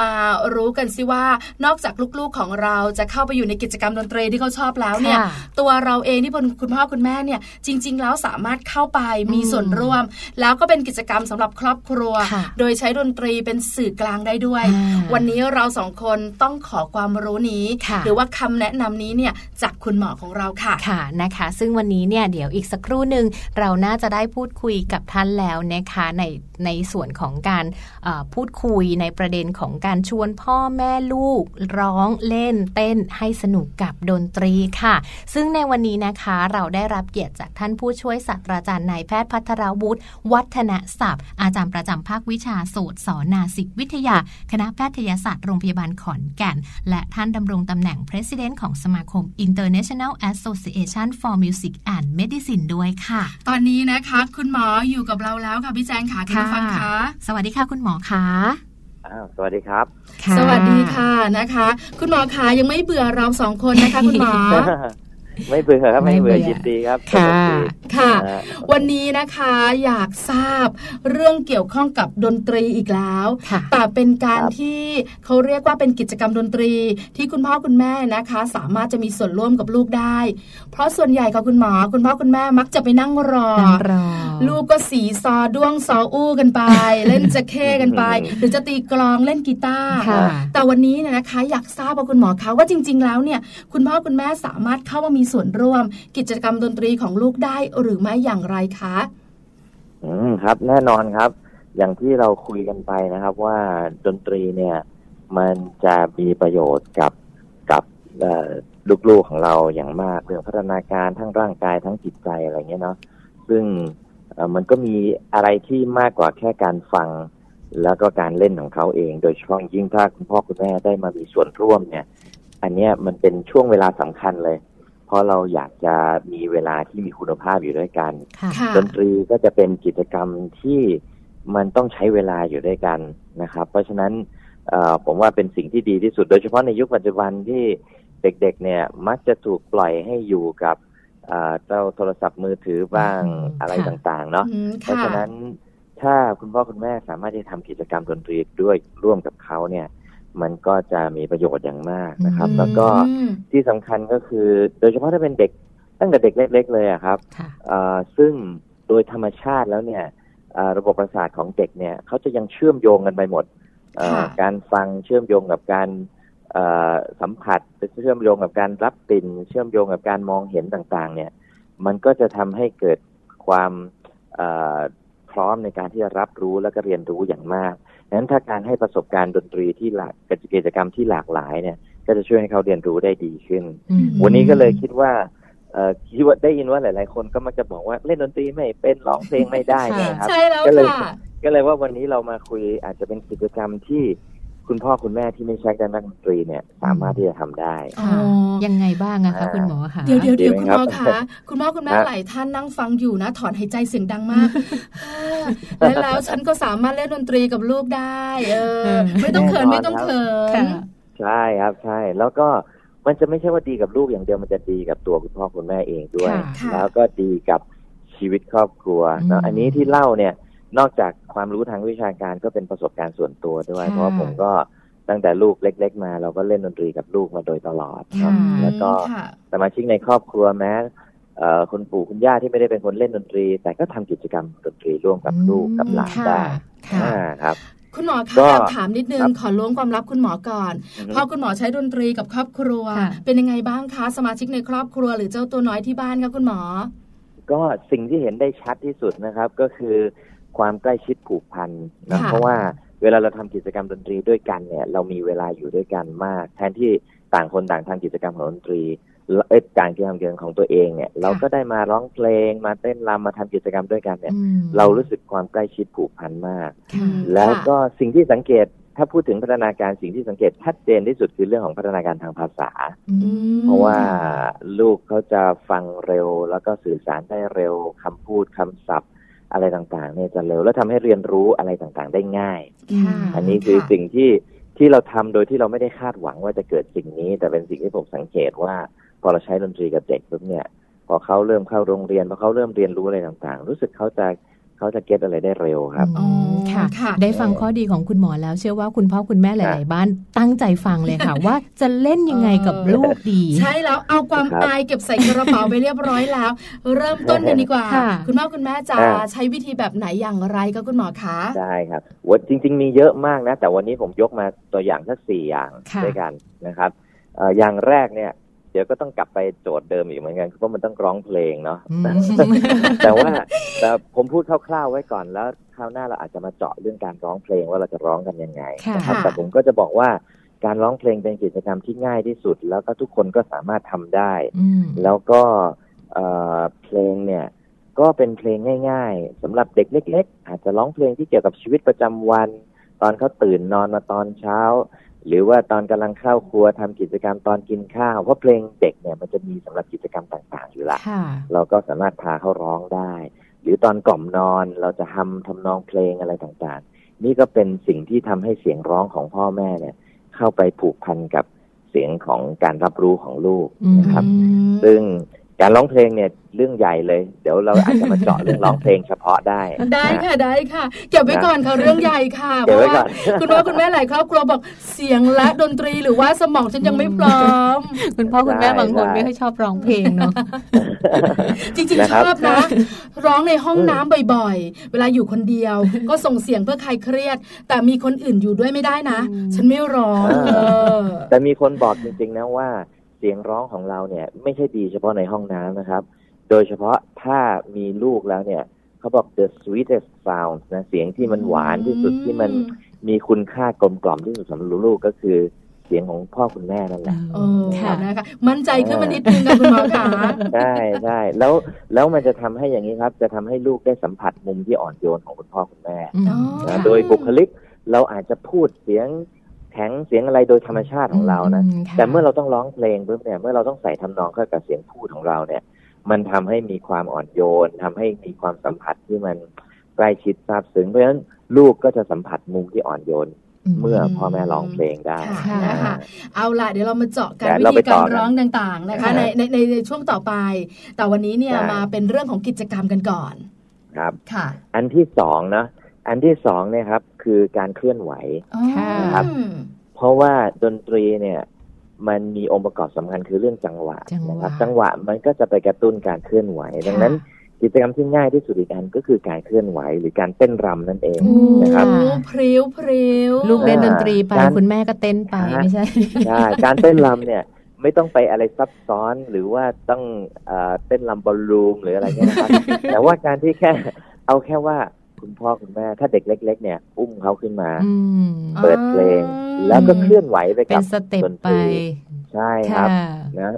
มารู้กันสิว่านอกจากลูกๆของเราจะเข้าไปอยู่ในกิจกรรมดนตรีที่เขาชอบแล้วเนี่ยค่ะตัวเราเองที่เป็นคุณพ่อคุณแม่เนี่ยจริง ๆ แล้วสามารถเข้าไปมีอืมส่วนร่วม แล้วก็เป็นกิจกรรมสำหรับครอบครัวค่ะโดยใช้ดนตรีเป็นสื่อกลางได้ด้วยอ่าวันนี้เราสองคนต้องขอความรู้นี้ค่ะหรือว่าคำแนะนำนี้เนี่ยจากคุณหมอของเราค่ะค่ะนะคะ ซึ่งวันนี้เนี่ยเดี๋ยวอีกสักครู่หนึ่งเราน่าจะได้พูดคุยกับท่านแล้วนะคะในในส่วนของการพูดคุยในประเด็นของการชวนพ่อแม่ลูก ร้องเล่นเต้นให้สนุกกับดนตรีค่ะ ซึ่งในวันนี้นะคะเราได้รับเกียรติจากท่านผู้ช่วยศาสตราจารย์นายแพทย์พัทรวุฒิวัฒนศัพท์ อาจารย์ประจำภาควิชาสูตรสอนนาสิกวิทยา คณะแพทยศาสตร์โรงพยาบาลขอนแก่น และท่านดำรงตำแหน่ง President ของสมาคม International Association for Music and Medicine ด้วยค่ะ ตอนนี้นะคะ คุณหมออยู่กับเราแล้วค่ะพี่แจงค่ะคุณผู้ฟังคะสวัสดีค่ะคุณหมอคะอ้าวสวัสดีครับค่ะสวัสดีค่ะนะคะ คุณหมอคะยังไม่เบื่อเราสองคนนะคะ คุณหมอ ไม่เบื่อครับไม่เบื่อไม่เบื่อยินดีครับค่ะสนุกดีค่ะนะฮะวันนี้นะคะอยากทราบเรื่องเกี่ยวข้องกับดนตรีอีกแล้วค่ะแต่เป็นการครับที่เขาเรียกว่าเป็นกิจกรรมดนตรีที่คุณพ่อคุณแม่นะคะ สามารถจะมีส่วนร่วมกับลูกได้ เพราะส่วนใหญ่ค่ะคุณหมอ คุณพ่อคุณแม่มักจะไปนั่งรอนั่งรอลูกก็สีซอด้วงซออู้กันไป เล่นจะเข้กันไป หรือจะตีกลองเล่นกีตาร์ค่ะแต่วันนี้เนี่ยนะคะ อยากทราบว่าคุณหมอคะว่าจริง ๆ แล้วเนี่ย คุณพ่อคุณแม่สามารถเข้ามามีส่วนร่วม กิจกรรมดนตรีของลูกได้หรือไม่อย่างไรคะ อืมครับ แน่นอนครับ อย่างที่เราคุยกันไปนะครับ ว่าดนตรีเนี่ย มันจะมีประโยชน์กับกับลูกๆของเราอย่างมากเรื่องพัฒนาการทั้งร่างกายทั้งจิตใจอะไรเงี้ยเนาะซึ่งมันก็มีอะไรที่มากกว่าแค่การฟัง แล้วก็การเล่นของเขาเอง โดยเฉพาะยิ่งถ้าคุณพ่อคุณแม่ได้มามีส่วนร่วมเนี่ย อันเนี้ยมันเป็นช่วงเวลาสำคัญเลย เพราะเราอยากจะมีเวลาที่มีคุณภาพอยู่ด้วยกันค่ะค่ะดนตรีก็จะเป็นกิจกรรมที่มันต้องใช้เวลาอยู่ด้วยกันนะครับ เพราะฉะนั้นเอ่อผมว่าเป็นสิ่งที่ดีที่สุด โดยเฉพาะในยุคปัจจุบันที่เด็กๆ เนี่ยมักจะถูกปล่อยให้อยู่กับเอ่อเจ้าโทรศัพท์มือถือบ้างอืมอะไรค่ะต่างๆ เนาะอืมเพราะค่ะฉะนั้นถ้าคุณพ่อคุณแม่สามารถที่จะทำกิจกรรมดนตรีด้วยร่วมกับเขาเนี่ย มันก็จะมีประโยชน์อย่างมากนะครับอืมแล้วก็อืมที่สำคัญก็คือ โดยเฉพาะถ้าเป็นเด็กตั้งแต่เด็กเล็ก ๆ เลยอะครับค่ะเอ่อซึ่งโดยธรรมชาติแล้วเนี่ยเอ่อระบบประสาทของเด็กเนี่ยเขาจะยังเชื่อมโยงกันไปหมดเอ่อค่ะการฟังเชื่อมโยงกับการเอ่อสัมผัสเชื่อมโยงกับการรับกลิ่นเชื่อมโยงกับการมองเห็นต่างๆ เนี่ย มันก็จะทำให้เกิดความเอ่อ พร้อมในการที่จะรับรู้และก็เรียนรู้อย่างมากดังนั้นถ้าการให้ประสบการณ์ดนตรีที่หลากกิจกรรมที่หลากหลายเนี่ย ก็จะช่วยให้เขาเรียนรู้ได้ดีขึ้นอืมวันนี้ก็เลยคิดว่าเอ่อคิดว่าได้ยินว่าหลาย ๆ คนก็มักจะบอกว่าเล่นดนตรีไม่เป็นร้องเพลงไม่ได้เนยนะครับใช่แล้วก็เลยค่ะก็เลยว่าวันนี้เรามาคุยอาจจะเป็นกิจกรรมที่ คุณพ่อคุณแม่ที่ไม่ใช่การนักดนตรีเนี่ย สามารถที่จะทำได้อ๋อค่ะยังไงบ้างอะคะอ่าคุณหมอคะเดี๋ยวเดี๋ยวเดี๋ยวดีคุณไหมหมอครัคะบคุณพ่อคุณแม่ฮะหลายท่านนั่งฟังอยู่นะ ถอนหายใจเสียงดังมากและแล้วฉันก็สามารถเล่นดนตรีกับลูกได้ เออ ไม่ต้องเขินไม่ต้องเขินค่ะใช่ครับใช่แล้วก็มันจะไม่ใช่ว่าดีกับลูกอย่างเดียวมันจะดีกับตัวคุณพ่อคุณแม่เองด้วยค่ะค่ะแล้วก็ดีกับชีวิตครอบครัวอืมเนอะอันนี้ที่เล่าเนี่ย นอกจากความรู้ทางวิชาการก็เป็นประสบการณ์ส่วนตัวด้วยค่ะเพราะว่าผมก็ตั้งแต่ลูกเล็ก ๆ มา เราก็เล่นดนตรีกับลูกมาโดยตลอดเนอะค่ะแล้วก็ค่ะสมาชิกในครอบครัวแม้เอ่อคุณปู่คุณย่าที่ไม่ได้เป็นคนเล่นดนตรี แต่ก็ทำกิจกรรมดนตรีร่วมกับลูกกับหลานค่ะได้ค่ะอ่าครับคุณหมอก็คะแอบถามนิดนึครังบขอล้วงความลับคุณหมอก่อนอือฮึพอคุณหมอใช้ดนตรีกับครอบครัวค่ะเป็นยังไงบ้างคะสมาชิกในครอบครัว หรือเจ้าตัวน้อยที่บ้านคะคุณหมอ ก็สิ่งที่เห็นได้ชัดที่สุดนะครับ ก็คือ ความใกล้ชิดผูกพันนะค่ะเพราะว่าเวลาเราทำกิจกรรมดนตรีด้วยกันเนี่ย เรามีเวลาอยู่ด้วยกันมาก แทนที่ต่างคนต่างทำกิจกรรมของดนตรีแล้วเอ้ยการกิจกรรมของตัวเองเนี่ย เราก็ได้มาร้องเพลง มาเต้นรำมาทำกิจกรรมด้วยกันเนี่ยอืมเรารู้สึกความใกล้ชิดผูกพันมากค่ะแล้วก็สิ่งที่สังเกตถ้าพูดถึงพัฒนาการสิ่งที่สังเกตชัดเจนที่สุดคือเรื่องของพัฒนาการทางภาษาอืมเพราะว่าลูกเขาจะฟังเร็ว แล้วก็สื่อสารได้เร็วคำพูดคำศัพท์ อะไรต่างๆเนี่ยจะเร็วแล้วทำให้เรียนรู้อะไรต่างๆได้ง่ายค่ะอันนี้คือสิ่งที่ที่เราทำโดยที่เราไม่ได้คาดหวังว่าจะเกิดสิ่งนี้ แต่เป็นสิ่งที่ผมสังเกตว่า พอเราใช้ดนตรีกับเด็กปุ๊บเนี่ยพอเขาเริ่มเข้าโรงเรียนพอเขาเริ่มเรียนรู้อะไรต่างๆ รู้สึกเขาจะ เขาจะเก็ตอะไรได้เร็วครับอืมค่ะค่ะ ได้ฟังข้อดีของคุณหมอแล้ว เชื่อว่าคุณพ่อคุณแม่หลาย ๆ บ้านตั้งใจฟังเลยค่ะ ว่าจะเล่นยังไงกับลูกดี ใช่แล้วเอาความครับอายเก็บใส่กระเป๋าไปเรียบร้อยแล้ว เริ่มต้นกันดีกว่าค่ะคุณพ่อคุณแม่จะอ่าใช้วิธีแบบไหนอย่างไรก็คุณหมอคะได้ครับวันจริง ๆ มีเยอะมากนะ แต่วันนี้ผมยกมาตัวอย่างสักสี่อย่างค่ะด้วยกันนะครับเอ่ออย่างแรกเนี่ยเดี๋ยวก็ต้องกลับไปโจทย์เดิมอีกเหมือนกันเพราะมันต้องร้องเพลงเนาะอืมแต่ว่าแต่ผมพูดคร่าวๆไว้ก่อนแล้วคราวหน้าเราอาจจะมาเจาะเรื่องการร้องเพลงว่าเราจะร้องกันยังไงค่ะนะครับค่ะแต่ผมก็จะบอกว่าการร้องเพลงเป็นกิจกรรมที่ง่ายที่สุด แล้วก็ทุกคนก็สามารถทำได้อืมแล้วก็เอ่อเพลงเนี่ยก็เป็นเพลงง่าย ๆสำหรับเด็กเล็ก ๆ อาจจะร้องเพลงที่เกี่ยวกับชีวิตประจำวัน ตอนเขาตื่นนอนมาตอนเช้า หรือว่าตอนกำลังเข้าครัวทำกิจกรรมตอนกินข้าว เพราะเพลงเด็กเนี่ยมันจะมีสำหรับกิจกรรมต่าง ๆ อยู่ละค่ะเราก็สามารถพาเขาร้องได้ หรือตอนกล่อมนอนเราจะทำทำนองเพลงอะไรต่างๆ นี่ก็เป็นสิ่งที่ทำให้เสียงร้องของพ่อแม่เนี่ย เข้าไปผูกพันกับเสียงของการรับรู้ของลูกนะครับอืมซึ่ง การร้องเพลงเนี่ยเรื่องใหญ่เลย เดี๋ยวเราอาจจะมาเจาะเรื่องร้องเพลงเฉพาะได้ ได้นค่ะได้ค่ะ เก็บไว้ก่อนค่ะเรื่องใหญ่ค่ะเก็บไว้ก่อนเพราะว่าคุณพ่อคุณแม่หลายครอบครัวบอกเสียงและดนตรีหรือว่าสมองฉันยังไม่พร้อม คุณพ่อคุณแม่ได้บางคนได้ไม่ค่อยชอบร้องเพลงเนาะจริงนะๆคชรับอบนะ ร้องในห้องน้ำบ่อยๆ เวลาอยู่คนเดียว ก็ส่งเสียงเพื่อคลายเครียด แต่มีคนอื่นอยู่ด้วยไม่ได้นะอืมฉันไม่ร้องอ่าเออแต่มีคนบอกจริงๆนะว่า เสียงร้องของเราเนี่ย ไม่ใช่ดีเฉพาะในห้องน้ำนะครับ โดยเฉพาะถ้ามีลูกแล้วเนี่ยเขาบอก the sweetest sound นะเสียงที่มันหวานที่สุดที่มันมีคุณค่ากลมกล่อมที่สุดสำหรับลูกก็คือเสียงของพ่อคุณแม่นั่นแหละเออค่ะนะคะมั่นใจขึ้นมานิดนึงค่ะคุณหมอขาใช่ใช่แล้วแล้วมันจะทำให้อย่างนี้ครับ จะทำให้ลูกได้สัมผัสมุมที่อ่อนโยนของคุณพ่อคุณแม่อืมอ๋อนะโดยบุคลิกเราอาจจะพูดเสียงแข็งเสียงอะไรโดยธรรมชาติของเรานะค่ะแต่เมื่อเราต้องร้องเพลงปุ๊บเนี่ยเมื่อเราต้องใส่ทำนองเข้ากับเสียงพูดของเราเนี่ย มันทำให้มีความอ่อนโยนทำให้มีความสัมผัสที่มันใกล้ชิดซาบซึ้งเพราะฉะนั้นลูกก็จะสัมผัสมุมที่อ่อนโยนเมื่อพ่อแม่ร้องเพลงได้ค่ะอ่านะคะเอาล่ะเดี๋ยวเรามาเจาะกันเดี๋ยววิเราธีไปกาต่รอกันร้องต่างๆนะคะในในในในช่วงต่อไป แต่วันนี้เนี่ยได้มาเป็นเรื่องของกิจกรรมกันก่อน ครับค่ะ อันที่สองนะ อันที่สองเนี่ยครับคือการเคลื่อนไหวอ๋อค่ะครับ เพราะว่าดนตรีเนี่ยมันมีองค์ประกอบสำคัญคือเรื่องจังหวะจังหวะนะครับ จังหวะมันก็จะไปกระตุ้นการเคลื่อนไหว ดังนั้นกิจกรรมที่ง่ายที่สุดอีกอันก็คือการเคลื่อนไหวหรือการเต้นรำนั่นเองอืมนะครับโอ้พริ้วพริ้วลูกเล่นดนตรีไปการคุณแม่ก็เต้นไปไม่ใช่ใช่การเต้นรำเนี่ยไม่ต้องไปอะไรซับซ้อนหรือว่าต้องเอ่อเต้นรำบอลลูมหรืออะไรเงี้ยนะครับ แต่ว่าการที่แค่เอาแค่ว่า คุณพ่อคุณแม่ ถ้าเด็กเล็ก ๆ เนี่ย อุ้มเขาขึ้นมาอืมเปิดเพลง แล้วก็เคลื่อนไหวไปเป็กันบสเต็ปดนตไปรีใช่ครับค่ะนะ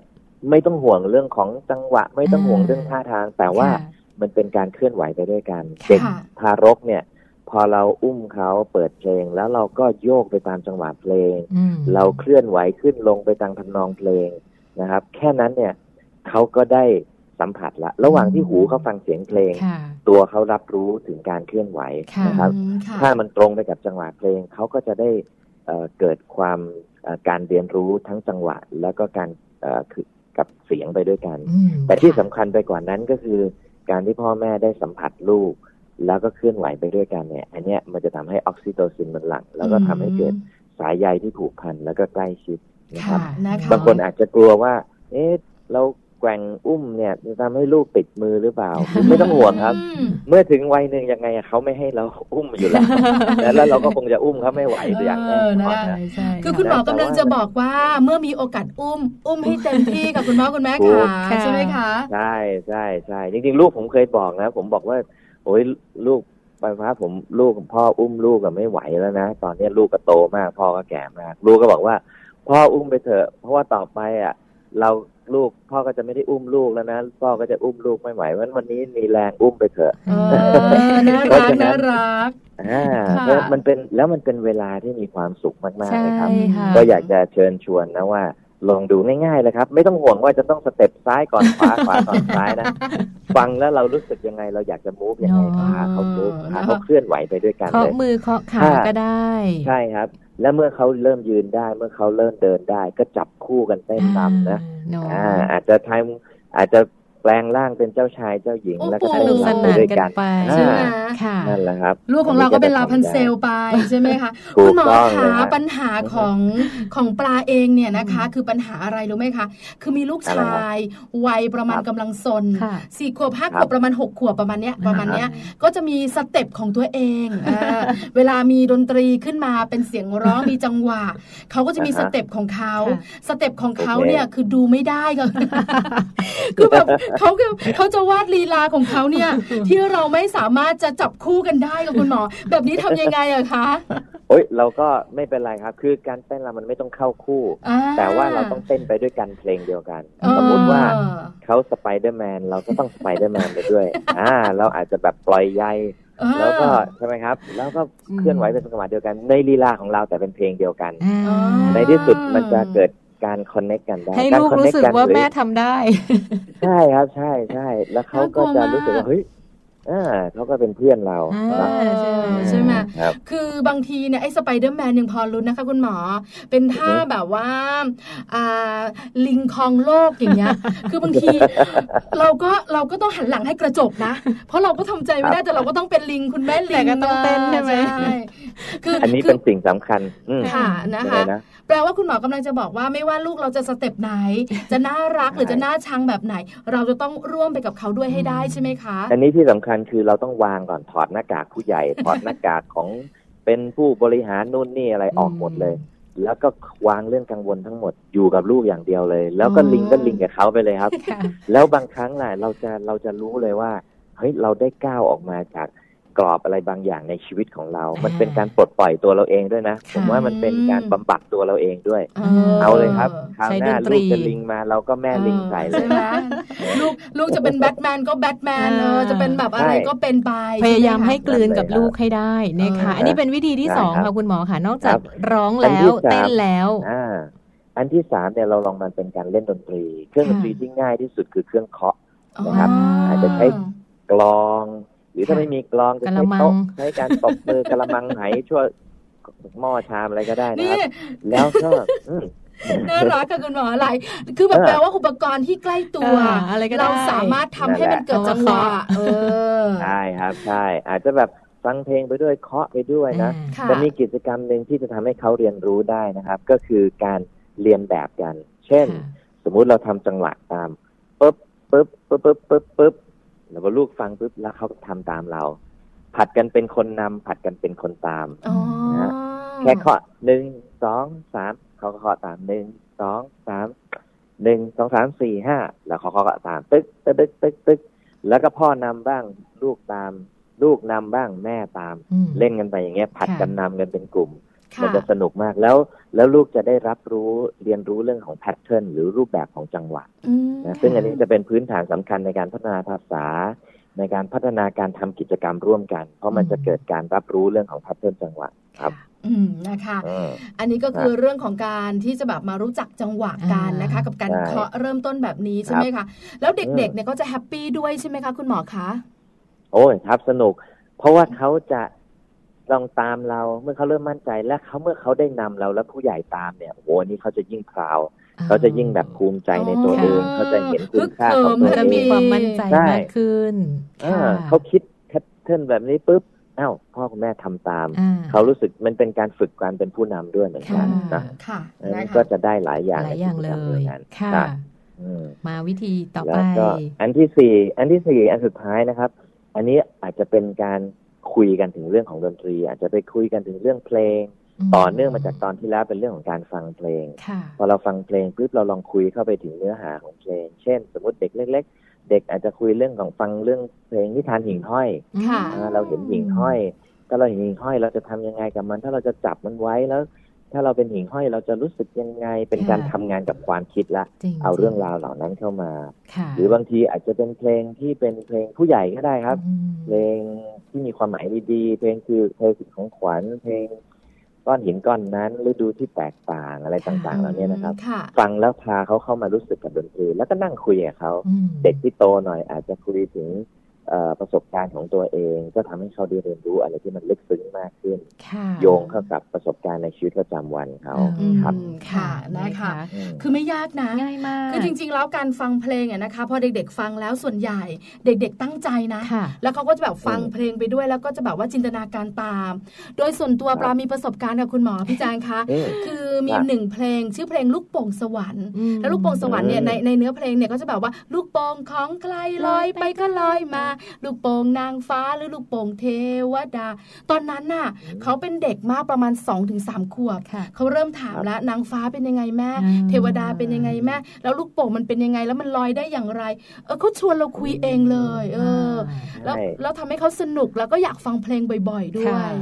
ไม่ต้องห่วงเรื่องของจังหวะ ไม่ต้องห่วงอ่าเรื่องท่าทาง แต่ว่าค่ะมันเป็นการเคลื่อนไหวไปด้วยกันค่ะเด็กทารกเนี่ย พอเราอุ้มเขาเปิดเพลง แล้วเราก็โยกไปตามจังหวะเพลงอืมเราเคลื่อนไหวขึ้นลงไปตามทำนองเพลงนะครับ แค่นั้นเนี่ยเขาก็ได้ สัมผัสละ ระหว่างที่หูเขาฟังเสียงเพลงค่ะตัวเขารับรู้ถึงการเคลื่อนไหวค่ะนะครับอืมค่ะถ้ามันตรงไปกับจังหวะเพลงเขาก็จะได้เอ่อเกิดความเอ่อการเรียนรู้ทั้งจังหวะ แล้วก็การเอ่อคือกับเสียงไปด้วยกันอืมแต่ที่สำคัญไปกว่านั้นก็คือ การที่พ่อแม่ได้สัมผัสลูก แล้วก็เคลื่อนไหวไปด้วยกันเนี่ย อันเนี้ยมันจะทำให้ออกซิโตซินมันหลั่งแล้วก็ทำให้เกิดสายใยที่ผูกพันแล้วก็ใกล้ชิดนะครับค่ะนะคะบางคนอาจจะกลัวว่า เอ๊ะเรา แกว่งอุ้มเนี่ยจะทำให้ลูกติดมือหรือเปล่า ไม่ต้องห่วงครับอืมเมื่อถึงวัยหนึ่งยังไงอะเขาไม่ให้เราอุ้มอยู่แล้วแล้วเราก็คงจะอุ้มเขาไม่ไหวอย่างแน่นอนใช่นะใช่คือคุณหมอกำลังจะบอกว่าเมื่อมีโอกาสอุ้ม อุ้มให้เต็มที่กับคุณพ่อคุณแม่ถูกค่ะใช่ไหมคะใช่ใช่ใช่จริงๆ ลูกผมเคยบอกนะ ผมบอกว่าโอ้ยลูกไปพาผมลูกพ่ออุ้มลูกก็ไม่ไหวแล้วนะตอนนี้ลูกก็โตมากพ่อก็แก่มาก ลูกก็บอกว่า พ่ออุ้มไปเถอะ เพราะว่าต่อไปอะ เรา ลูก พ่อก็จะไม่ได้อุ้มลูกแล้วนะ พ่อก็จะอุ้มลูกไม่ไหววันวันนี้มีแรงอุ้มไปเถอะเออน่าเพรัราะกฉะนั้นน่ารักอ่าค่ะเพราะมันเป็นแล้วมันเป็นเวลาที่มีความสุขมากๆใช่เลยครับค่ะก็อยากจะเชิญชวนนะว่าลองดูง่ายๆเลยครับ ไม่ต้องห่วงว่าจะต้องสเต็ปซ้ายก่อนขวาขวาก่อนซ้ายนะ ฟังแล้วเรารู้สึกยังไงเราอยากจะมูฟยังไงเนาะพาเขามูฟพาเขาเคลื่อนไหวไปด้วยกันเคาะเลยมือเคาะขาค่ะก็ได้ ใช่ครับ แล้วเมื่อเขาเริ่มยืนได้ เมื่อเขาเริ่มเดินได้ ก็จับคู่กันเต้นรำนะเนาะอ่าอาจจะทำอาจจะ แปลงร่างเป็นเจ้าชายเจ้าหญิงโอ้โหแล้วก็สเต้นนุกสรำไปนานด้วยกันกันไปอ่าใช่ไหมค่ะนั่นแหละครับ ลูกของเราก็เป็นลาพันเซลไปใช่ไหมคะถูคุกณหมอต้องเลยคะครับปัญหาของของปลาเองเนี่ยนะคะ คือปัญหาอะไรรู้ไหมคะคือมีลูกชายวัยประมาณครับกำลังซนค่ะสี่ขวบห้าคขรับวบประมาณหกขวบประมาณเนี้ยประมาณเนี้ยก็จะมี step ของตัวเองอ่าเวลามีดนตรีขึ้นมาเป็นเสียงร้องมีจังหวะเขาก็จะมี step ของเขาค่ะ step ของเขาโอเคเนี่ยคือดูไม่ได้ก็คือแบบเขาคือเขาจะวาดลีลาของเขาเนี่ย ที่เราไม่สามารถจะจับคู่กันได้กับคุณหมอ แบบนี้ทำยังไงอะคะโอ้ยเราก็ไม่เป็นไรครับ คือการเต้นเรามันไม่ต้องเข้าคู่อ่แต่ว่าเราต้องเต้นไปด้วยกันเพลงเดียวกันเออสมมุติว่าเขาสไปเดอร์แมนเราก็ต้องสไปเดอร์แมนไปด้วย อ่า เราอาจจะแบบปล่อยใยอ่าแล้วก็ใช่ไหมครับ แล้วก็เคลื่อนไหวเป็นจังหวะเดียวกันในลีลาของเราแต่เป็นเพลงเดียวกันอ่าอ๋อในที่สุดมันจะเกิด การ connect กันได้ให้การลูก connect รู้สึกนว่าหรือแม่ทำได้ ใช่ครับใช่ใช่แล้วเขาก็จะรู้สึกว่าเฮ้ยอ่าเขาก็เป็นเพื่อนเราอ่าเนาะใช่ไหมใช่ไหมครับคือบางทีเนี่ยไอ้สไปเดอร์แมนยังพอรุ้นนะคะคุณหมอ เป็นท่าอือฮึแบบว่าอ่าลิงครองโลกอย่างเงี้ย คือบางที เราก็เราก็ต้องหันหลังให้กระจกนะ เพราะเราก็ทำใจไม่ได้แต่เราก็ต้องเป็นลิงคุณแม่ลิงแต่ก็ต้องเต้นใช่ไหมคืออันนี้คืเป็นสิ่งสำคัญอืมค่ะนะยังคะไงนะ แปลว่าคุณหมอกำลังจะบอกว่าไม่ว่าลูกเราจะสเต็ปไหน จะน่ารักหรือจะน่าชังแบบไหน เราจะต้องร่วมไปกับเขาด้วยให้ได้ใช่ไหมคะอันนี้ที่สำคัญคือเราต้องวางก่อนถอดหน้ากากผู้ใหญ่ ถอดหน้ากากของเป็นผู้บริหารนู่นนี่อะไรออกหมดเลย แล้วก็วางเรื่องกังวลทั้งหมดอยู่กับลูกอย่างเดียวเลย แล้วก็อืมลิงก็ลิงกับเขาไปเลยครับค่ะแล้วบางครั้งน่ะเราจะเราจะรู้เลยว่าเฮ้ยเราได้ก้าวออกมาจาก กรอบอะไรบางอย่างในชีวิตของเราอ่ามัมันเป็นการปลดปล่อยตัวเราเองด้วยนะค่ะผมว่ามันเป็นการบำบัดตัวเราเองด้วย เออเอาเลยครับคราวหน้าใช้ดนตรีลูกจะลิงมาเราก็แม่ลิงใส่เลใช่ยไหมลูกลูกจะเป็นแบทแมนก็แบทแมนเออจะเป็นแบบอะไรใช่ก็เป็นไป พยายามช่ไคะให้กลืนกับลูกให้ได้นะคะเอออัอันนี้เป็นวิธีที่ได้สองครัค่ะบคุณหมอค่ะ นอกจากครับร้องอันแล้ที่วสามเต้นแล้วอ่าอันที่สามเนี่ยเราลองมันเป็นการเล่นดนตรี เครื่องดค่ะนตรีที่ง่ายที่สุดคือเครื่องเคาะอ๋อนะครับอาจจะใช้กลอง หรือถ้าค่ะไม่มีกลองจะกะใช้ละมังโต๊ะใช้การตบมือกระมังไหช่วยหม้อชามอะไรก็ได้นะนี่ครับแล้วก็อืมน่ารักค่ะคุณหมออะไร คือแบบเออแปลว่าอุปกรณ์ที่ใกล้ตัวอ่าอะไรก็ได้เราสามารถทำให้มันเกิดจังหวะเออใช่ครับใช่อาจจะแบบฟังเพลงไปด้วยเคาะไปด้วยนะอ่าค่ะจะมีกิจกรรมหนึ่งที่จะทำให้เขาเรียนรู้ได้นะครับ ก็คือการเรียนแบบกัน เช่นค่ะสมมุติเราทำจังหวะตามปึ๊บปึ๊บปึ๊บปึ๊บปึ๊บปึ๊บ แล้วพอลูกฟังปึ๊บแล้วเขาทำตามเรา ผัดกันเป็นคนนำผัดกันเป็นคนตามอ๋อแค่เคาะหนึ่งสองสามเขาก็เคาะตามหนึ่งสองสามหนึ่งสองสามสี่ห้าแล้วเขาเคาะตามตึ๊กตึ๊กตึ๊กตึ๊กตึ๊กแล้วก็พ่อนำบ้าง ลูกตาม ลูกนำบ้างแม่ตามอืมเล่นกันไปอย่างเงี้ย ผัดค่ะกันนำกันเป็นกลุ่มค่ะ มันจะสนุกมากแล้ว แล้วลูกจะได้รับรู้เรียนรู้เรื่องของแพทเทิร์นหรือรูปแบบของจังหวะอืมนะซึ่งอันนี้จะเป็นพื้นฐานสำคัญในการพัฒนาภาษา ในการพัฒนาการทำกิจกรรมร่วมกัน เพราะมันจะเกิดการรับรู้เรื่องของแพทเทิร์นจังหวะครับอืมนะคะอืมอันนี้ก็คือเรื่องของการที่จะแบบมารู้จักจังหวะกันนะคะ กับการใช่เคาะเริ่มต้นแบบนี้ใช่ไหมคะแล้วเด็กๆเนี่ยก็จะแฮปปี้ด้วยใช่ไหมคะคุณหมอคะโอ้ยครับสนุก เพราะว่าเขาจะ ลองตามเราเมื่อเขาเริ่มมั่นใจและเขาเมื่อเขาได้นำเราแล้วผู้ใหญ่ตามเนี่ยโอ้โหอันนี่เขาจะยิ่งพราวเขาจะยิ่งแบบภูมิใจในตัวเองอ๋อเขาจะเห็นคุณค่าฮึกเหิของมตัวจะเอมีงความมั่นใจใช่มากขึ้นอ่าค่ะเขาคิดแพทเทิร์นแบบนี้ปุ๊บอ้าวพ่อคุณแม่ทำตามอ่เขารู้สึกมันเป็นการฝึกการเป็นผู้นำด้วยเหมือนกันค่ะนะค่ะเออนะก็คะจะได้หลายอย่างหลายอย่างเลในกิจกรรมด้วยยกันค่ะครับอืมมาวิธีต่อแล้ไปวก็อันที่สี่อันที่สี่อันสุดท้ายนะครับ อันนี้อาจจะเป็นการ คุยกันถึงเรื่องของดนตรี อาจจะไปคุยกันถึงเรื่องเพลงมต่อเนื่องมาจากตอนที่แล้วเป็นเรื่องของการฟังเพลงค่ะพอเราฟังเพลงปุ๊บเราลองคุยเข้าไปถึงเนื้อหาของเพลง เช่น สมมติเด็กเล็ก ๆ เด็กอาจจะคุยเรื่องของฟังเรื่องเพลงนิทานหิ่งห้อยค่ะอ่าเราเห็นหิ่งห้อยถ้าเราเห็นหิ่งห้อยเราจะทำยังไงกับมัน ถ้าเราจะจับมันไว้แล้ว ถ้าเราเป็นหิ่งห้อยเราจะรู้สึกยังไง เป็นการทำงานกับความคิดละจริงเอาเรื่องราวเหล่านั้นเข้ามาค่ะหรือบางทีอาจจะเป็นเพลงที่เป็นเพลงผู้ใหญ่ก็ได้ครับอืมเพลงที่มีความหมายดีๆ เพลงคือเพลงของขวัญเพลงก้อนหินก้อนนั้นฤดูที่แตกต่างอะไรต่างๆเหล่านี้นะครับค่ะฟังแล้วพาเขาเข้ามารู้สึกกับดนตรีแล้วก็นั่งคุยกับเขาอืมเด็กที่โตหน่อยอาจจะคุยถึงเอ่อ ประสบการณ์ของตัวเอง ก็ทำให้เขาได้เรียนรู้อะไรที่มันลึกซึ้งมากขึ้นค่ะโยงเข้ากับประสบการณ์ในชีวิตประจำวันเขาอืมครับค่ะนะคะอืมคือไม่ยากนะง่ายมากคือจริง ๆ แล้วการฟังเพลงอะนะคะพอเด็กๆฟังแล้วส่วนใหญ่ เด็ก ๆ ตั้งใจนะค่ะแล้วเขาก็จะแบบฟังอืมเพลงไปด้วย แล้วก็จะแบบว่าจินตนาการตาม โดยส่วนตัวครับปลามีประสบการณ์กับคุณหมอพี่จางคะอืมคือมีครับหนึ่งเพลงชื่อเพลงลูกโป่งสวรรค์อืมแล้วลูกโป่งสวรรค์เนี่ยอืมในในเนื้อเพลงเนี่ยก็จะแบบว่าลูกโป่งของใครลอยไปก็ลอยมาลูกโป่งนางฟ้าหรือลูกโป่งเทวดา ตอนนั้นน่ะเขาเป็นเด็กมากประมาณ 2-3ถึงขวบค่ะเขาเริ่มถามแล้วนางฟ้าเป็นยังไงแม่อ่าเทวดาเป็นยังไงแม่ แล้วลูกโป่งมันเป็นยังไงแล้วมันลอยได้อย่างไร เออเขาชวนเราคุยเองเลย เออ แล้วใช่แล้วทำให้เขาสนุกแล้วก็อยากฟังเพลงบ่อย ๆ ด้วค่ะย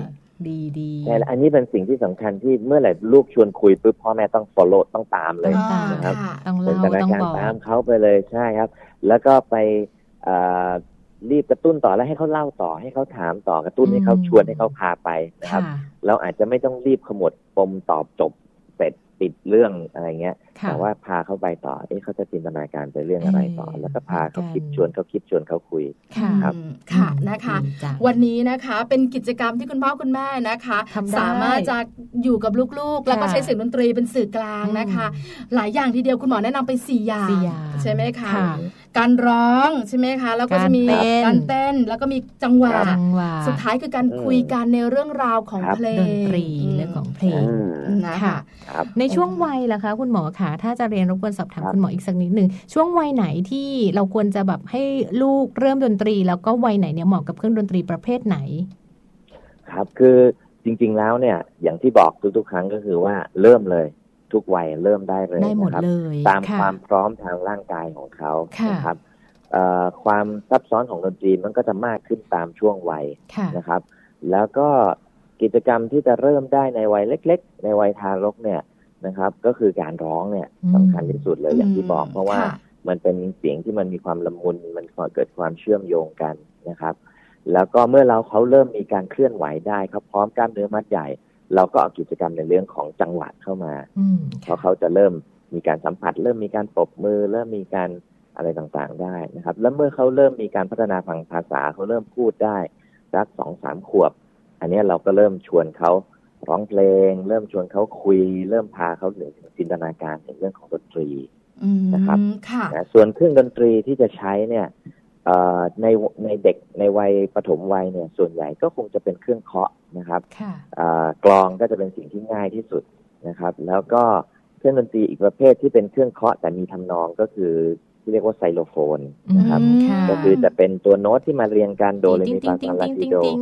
ดีดีใช่แล้วอันนี้เป็นสิ่งที่สำคัญที่เมื่อไหร่ลูกชวนคุยปุ๊บพ่อแม่ต้อง follow ต้องตามเลยต้องตามนะครับค่ะต้องเป็นเล่าสถานต้องการบอกตามเขาไปเลยใช่ครับ แล้วก็ไปเอ่อ รีบกระตุ้นต่อแล้วให้เขาเล่าต่อให้เขาถามต่อกระตุ้นให้เขาชวนให้เขาพาไปนะครับค่ะเราอาจจะไม่ต้องรีบขมวดปมตอบจบเสร็จติดเรื่องอะไรเงี้ยค่ะ แต่ว่าพาเขาไปต่อ เอ๊ะเขาจะจินตนาการไปเรื่องอะไรต่อเออแล้วก็พาเขาคิดกันชวนเขาคิดชวนเขาคุยค่ะครับอืมค่ะนะคะดีจังวันนี้นะคะเป็นกิจกรรมที่คุณพ่อคุณแม่นะคะทำได้สามารถจะอยู่กับลูกๆ แล้วก็ค่ะใช้เสียงดนตรีเป็นสื่อกลางนะคะ หลายอย่างทีเดียวคุณหมอแนะนำไปสี่อย่างสี่อย่างใช่ไหมคะค่ะการร้องใช่ไหมคะ แล้วก็จะมีการเต้นการเต้นแล้วก็มีจังหวะจังหวะ สุดท้ายคือการคุยกันในเรื่องราวของครับเพลงดนตรีเรื่องของเพลงอืมนะคะค่ะครับในช่วงวัยล่ะคะ คุณหมอคะถ้าจะเรียนรบกวนสอบถามครับคุณหมออีกสักนิดหนึ่งช่วงวัยไหนที่เราควรจะแบบให้ลูกเริ่มดนตรี แล้วก็วัยไหนเนี่ยเหมาะกับเครื่องดนตรีประเภทไหน ครับคือจริง ๆ แล้วเนี่ย อย่างที่บอกทุกๆ ครั้งก็คือว่าเริ่มเลยทุกวัยเริ่มได้เลยได้หมดนะครับเลยตามค่ะความพร้อมทางร่างกายของเขาค่ะนะครับเอ่อความซับซ้อนของดนตรีมันก็จะมากขึ้นตามช่วงวัยค่ะนะครับ แล้วก็กิจกรรมที่จะเริ่มได้ในวัยเล็ก ๆ ในวัยทารกเนี่ย นะครับ ก็คือการร้องเนี่ยอืมสำคัญที่สุดเลยอย่างที่บอก เพราะว่าค่ะมันเป็นเสียงที่มันมีความละมุนมันเกิดความเชื่อมโยงกันนะครับ แล้วก็เมื่อเราเขาเริ่มมีการเคลื่อนไหวได้เขาพร้อมกล้ามเนื้อมัดใหญ่ เราก็เอากิจกรรมในเรื่องของจังหวะเข้ามาอืมเพราะเขาจะเริ่มมีการสัมผัส เริ่มมีการปรบมือ เริ่มมีการอะไรต่างๆได้นะครับ แล้วเมื่อเขาเริ่มมีการพัฒนาทางภาษาเขาเริ่มพูดได้สักสองสามขวบ อันเนี้ยเราก็เริ่มชวนเขา ร้องเพลง เริ่มชวนเขาคุย เริ่มพาเขาถึงจินตนาการในเรื่องของดนตรีอืมนะครับค่ะนะส่วนเครื่องดนตรีที่จะใช้เนี่ยเอ่อในในเด็กในวัยปฐมวัยเนี่ยส่วนใหญ่ก็คงจะเป็นเครื่องเคาะนะครับค่ะอ่ากลองก็จะเป็นสิ่งที่ง่ายที่สุดนะครับ แล้วก็เครื่องดนตรีอีกประเภทที่เป็นเครื่องเคาะแต่มีทำนองก็คือ ที่เรียกว่าไซโลโฟนนะครับอืมค่ะก็คือจะเป็นตัวโน้ตที่มาเรียงกันโดเรมีติ๊ฟางติ๊ซางลาติ๊งซิติ๊งโดติ๊ง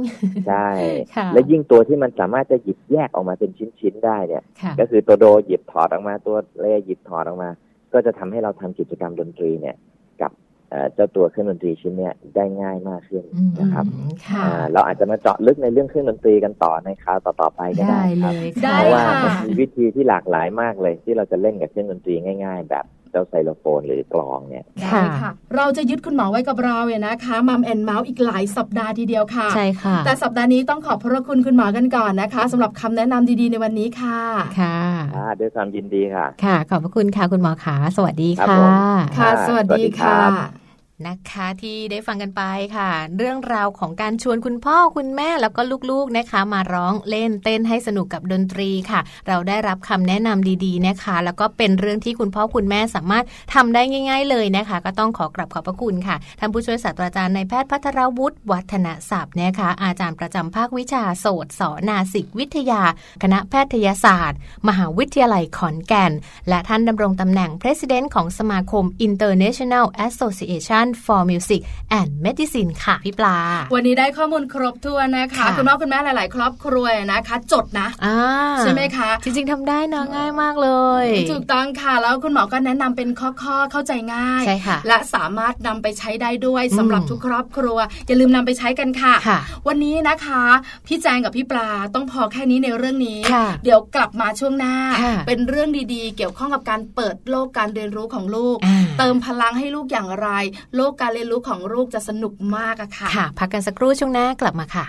ใช่ค่ะและยิ่งตัวที่มันสามารถจะหยิบแยกออกมาเป็นชิ้นๆได้เนี่ยค่ะก็คือตัวโดหยิบถอดออกมาตัวเรหยิบถอดออกมา ก็จะทำให้เราทำกิจกรรมดนตรีเนี่ยกับเอ่อเจ้าตัวเครื่องดนตรีชิ้นเนี้ยได้ง่ายมากขึ้นอืมนะครับค่ะอ่าเราอาจจะมาเจาะลึกในเรื่องเครื่องดนตรีกันต่อในคราวต่อๆไปก็ได้ได้คเลรับยได้เพราะว่าค่ะมันมีวิธีที่หลากหลายมากเลย ที่เราจะเล่นกับเครื่องดนตรีง่าย ๆ แบบเจ้าไซโลโฟนหรือกลองเนี่ยได้ค่ะค่ะเราจะยึดคุณหมอไว้กับเราเนี่ยนะคะมัมแอนเมาส์อีกหลายสัปดาห์ทีเดียวค่ะใช่ค่ะ แต่สัปดาห์นี้ต้องขอบพระคุณคุณหมอกันก่อนนะคะสำหรับคำแนะนำดีๆในวันนี้ค่ะค่ะอ่าด้วยความยินดีค่ะ ค่ะ ขอบพระคุณค่ะคุณหมอขาสวัสดีครับค่ะผมค่ะอ่าสวัสดีสวัสดีครัค่ะบ นะคะที่ได้ฟังกันไปค่ะ เรื่องราวของการชวนคุณพ่อคุณแม่แล้วก็ลูกๆนะคะ มาร้องเล่นเต้นให้สนุกกับดนตรีค่ะ เราได้รับคำแนะนำดีๆนะคะ แล้วก็เป็นเรื่องที่คุณพ่อคุณแม่สามารถทำได้ง่าย ๆ เลยนะคะ ก็ต้องขอกราบขอบพระคุณค่ะท่านผู้ช่วยศาสตราจารย์นายแพทย์พัทรวุฒิวัฒนศัพท์นะคะ อาจารย์ประจำภาควิชาโสตสนาสิกวิทยา คณะแพทยศาสตร์ มหาวิทยาลัยขอนแก่น และท่านดำรงตำแหน่ง President ของสมาคม International Association for Music and Medicine ค่ะพี่ปลา วันนี้ได้ข้อมูลครบถ้วนนะคะค่ะคุณพ่อคุณแม่หลาย ๆ ครอบครัวนะคะ จดนะอ่าใช่ไหมคะ จริง ๆทำได้นะง่ายมากเลยถูกต้องค่ะ แล้วคุณหมอก็แนะนำเป็นข้อ ๆ เข้าใจง่ายใช่ค่ะและสามารถนำไปใช้ได้ด้วยอืมสำหรับทุกครอบครัว อย่าลืมนำไปใช้กันค่ะค่ะ วันนี้นะคะ พี่แจงกับพี่ปลาต้องพอแค่นี้ในเรื่องนี้ค่ะเดี๋ยวกลับมาช่วงหน้าค่ะเป็นเรื่องดีๆ เกี่ยวข้องกับการเปิดโลกการเรียนรู้ของลูกอ่าเติมพลังให้ลูกอย่างไรโลกการเรียนรู้ของลูกจะสนุกมากอะค่ะ ค่ะ พักกันสักครู่ช่วงหน้ากลับมาค่ะ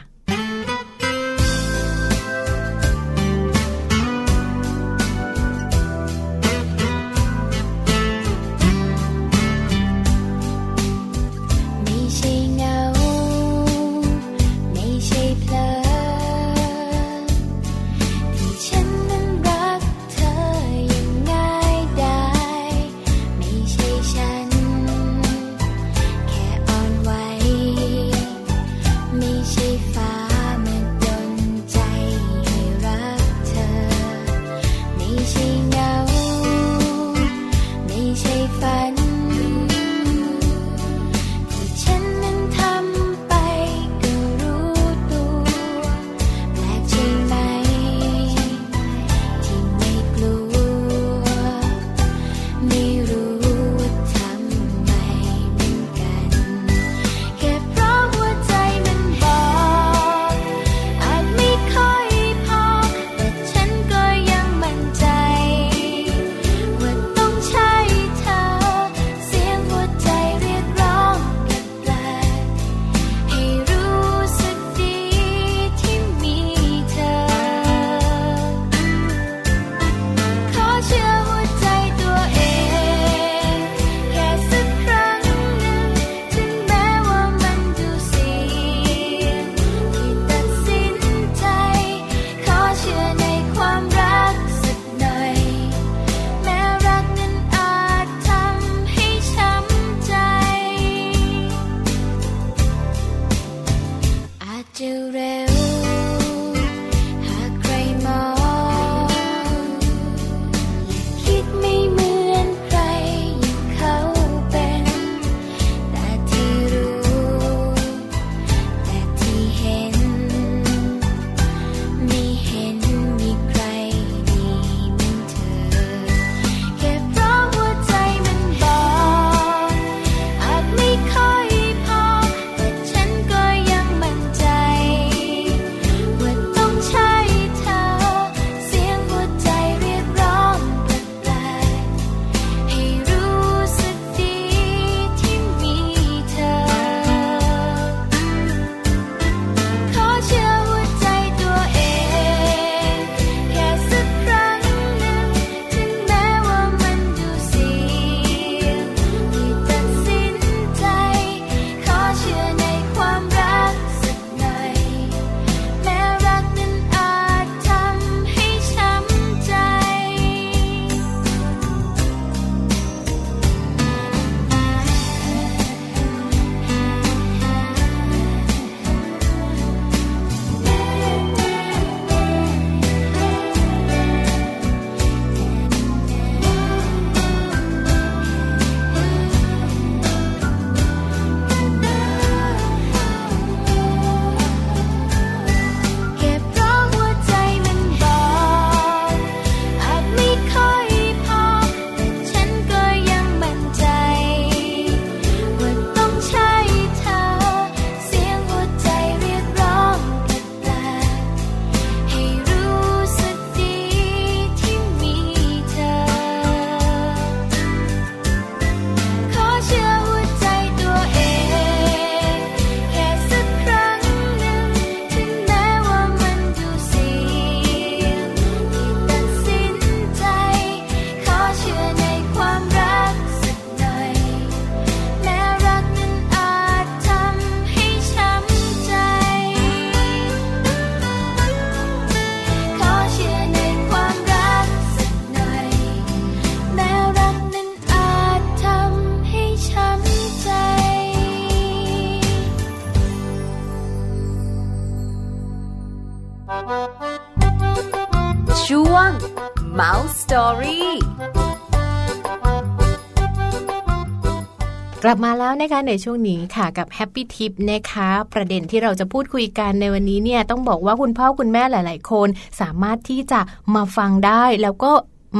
ลับมาแล้วนะคะในช่วงนี้ค่ะกับแฮปปี้ทิปนะคะประเด็นที่เราจะพูดคุยกันในวันนี้เนี่ยต้องบอกว่าคุณพ่อคุณแม่หลาย ๆ คนสามารถที่จะมาฟังได้แล้วก็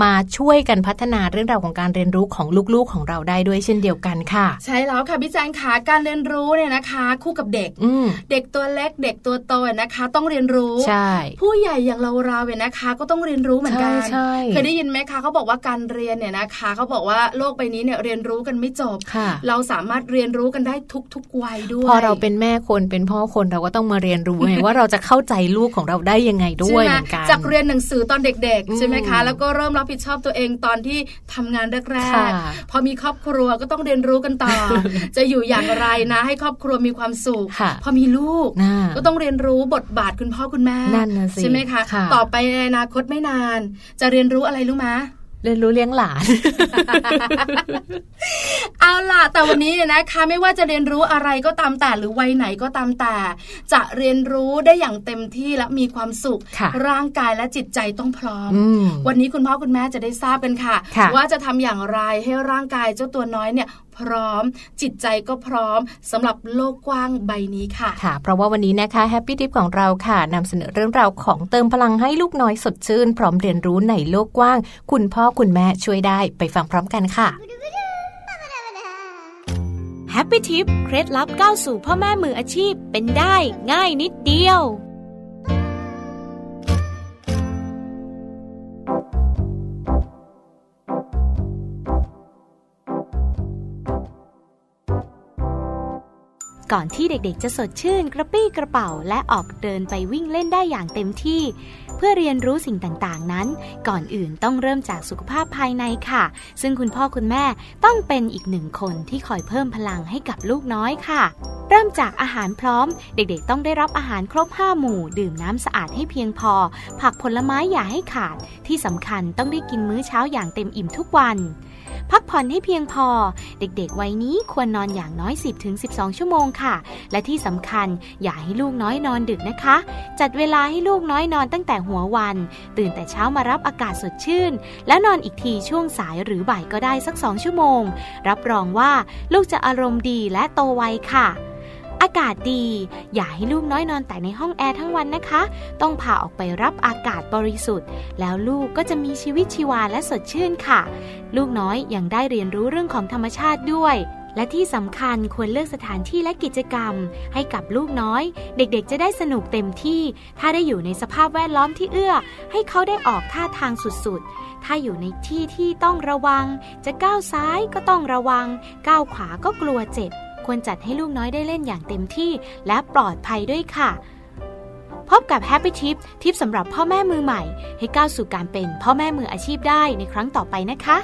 มาช่วยกันพัฒนาเรื่องราวของการเรียนรู้ของลูกๆของเราได้ด้วยเช่นเดียวกันค่ะ ใช่แล้วค่ะพี่แจงขาการเรียนรู้เนี่ยนะคะ คู่กับเด็กอืมเด็กตัวเล็กเด็กตัวโตนะคะ ต้องเรียนรู้ใช่ผู้ใหญ่อย่างเราเราเนี่ยนะคะ ก็ต้องเรียนรู้เหมือนกันใช่ใช่เคยได้ยินไหมคะเขาบอกว่าการเรียนเนี่ยนะคะเขาบอกว่าโลกใบนี้เนี่ยเรียนรู้กันไม่จบค่ะเราสามารถเรียนรู้กันได้ทุกๆวัยด้วยพอเราเป็นแม่คนเป็นพ่อคนเราก็ต้องมาเรียนรู้ไงว่าเราจะเข้าใจลูกของเราได้ยังไงด้วยใช่เหไหมมือนกันจากเรียนหนังสือตอนเด็กอืมๆใช่ไหมคะ แล้วก็เริ่มรับผิดชอบตัวเองตอนที่ทำงานแรค่ะกๆพอมีครอบครัวก็ต้องเรียนรู้กันต่อ จะอยู่อย่างไรนะ ให้ครอบครัวมีความสุขค่ะพอมีลูกน่าก็ต้องเรียนรู้บทบาทคุณพ่อคุณแม่นั่นน่ะสิใช่ไหมคะค่ะต่อไปในอนาคตไม่นาน จะเรียนรู้อะไรรู้ไหม เรียนรู้เลี้ยงหลาน เอาล่ะ แต่วันนี้เนี่ยนะคะ ไม่ว่าจะเรียนรู้อะไรก็ตามแต่หรือวัยไหนก็ตามแต่ จะเรียนรู้ได้อย่างเต็มที่และมีความสุขค่ะร่างกายและจิตใจต้องพร้อมอืมวันนี้คุณพ่อคุณแม่จะได้ทราบกันค่ะค่ะว่าจะทำอย่างไรให้ร่างกายเจ้าตัวน้อยเนี่ย พร้อม จิตใจก็พร้อมสำหรับโลกกว้างใบนี้ค่ะค่ะ เพราะว่าวันนี้นะคะ Happy Tip ของเราค่ะนำเสนอเรื่องราวของเติมพลังให้ลูกน้อยสดชื่น พร้อมเรียนรู้ในโลกกว้าง คุณพ่อคุณแม่ช่วยได้ไปฟังพร้อมกันค่ะแฮปปี้ทิปเคล็ดลับก้าวสู่พ่อแม่มืออาชีพเป็นได้ง่ายนิดเดียว ก่อนที่เด็กๆ จะสดชื่นกระปี้กระเป๋าและออกเดินไปวิ่งเล่นได้อย่างเต็มที่ เพื่อเรียนรู้สิ่งต่างๆนั้น ก่อนอื่นต้องเริ่มจากสุขภาพภายในค่ะ ซึ่งคุณพ่อคุณแม่ต้องเป็นอีกหนึ่งคนที่คอยเพิ่มพลังให้กับลูกน้อยค่ะ เริ่มจากอาหารพร้อม เด็กๆ ต้องได้รับอาหารครบ5หมู่ ดื่มน้ำสะอาดให้เพียงพอ ผักผลไม้อย่าให้ขาด ที่สำคัญต้องได้กินมื้อเช้าอย่างเต็มอิ่มทุกวัน พักผ่อนให้เพียงพอ เด็กๆ วัยนี้ควรนอนอย่างน้อย 10-12 ชั่วโมงค่ะ และที่สำคัญอย่าให้ลูกน้อยนอนดึกนะคะ จัดเวลาให้ลูกน้อยนอนตั้งแต่หัววัน ตื่นแต่เช้ามารับอากาศสดชื่น แล้วนอนอีกทีช่วงสายหรือบ่ายก็ได้สักสองชั่วโมง รับรองว่าลูกจะอารมณ์ดีและโตไวค่ะ อากาศดี อย่าให้ลูกน้อยนอนแต่ในห้องแอร์ทั้งวันนะคะ ต้องพาออกไปรับอากาศบริสุทธิ์ แล้วลูกก็จะมีชีวิตชีวาและสดชื่นค่ะ ลูกน้อยยังได้เรียนรู้เรื่องของธรรมชาติด้วยและที่สำคัญควรเลือกสถานที่และกิจกรรม ให้กับลูกน้อย เด็กๆ จะได้สนุกเต็มที่ ถ้าได้อยู่ในสภาพแวดล้อมที่เอื้อ ให้เขาได้ออกท่าทางสุดๆ ถ้าอยู่ในที่ที่ต้องระวัง จะก้าวซ้ายก็ต้องระวัง ก้าวขวาก็กลัวเจ็บ ควรจัดให้ลูกน้อยได้เล่นอย่างเต็มที่ และปลอดภัยด้วยค่ะ พบกับ Happy Tip ทิปสำหรับพ่อแม่มือใหม่ ให้ก้าวสู่การเป็นพ่อแม่มืออาชีพได้ในครั้งต่อไปนะคะ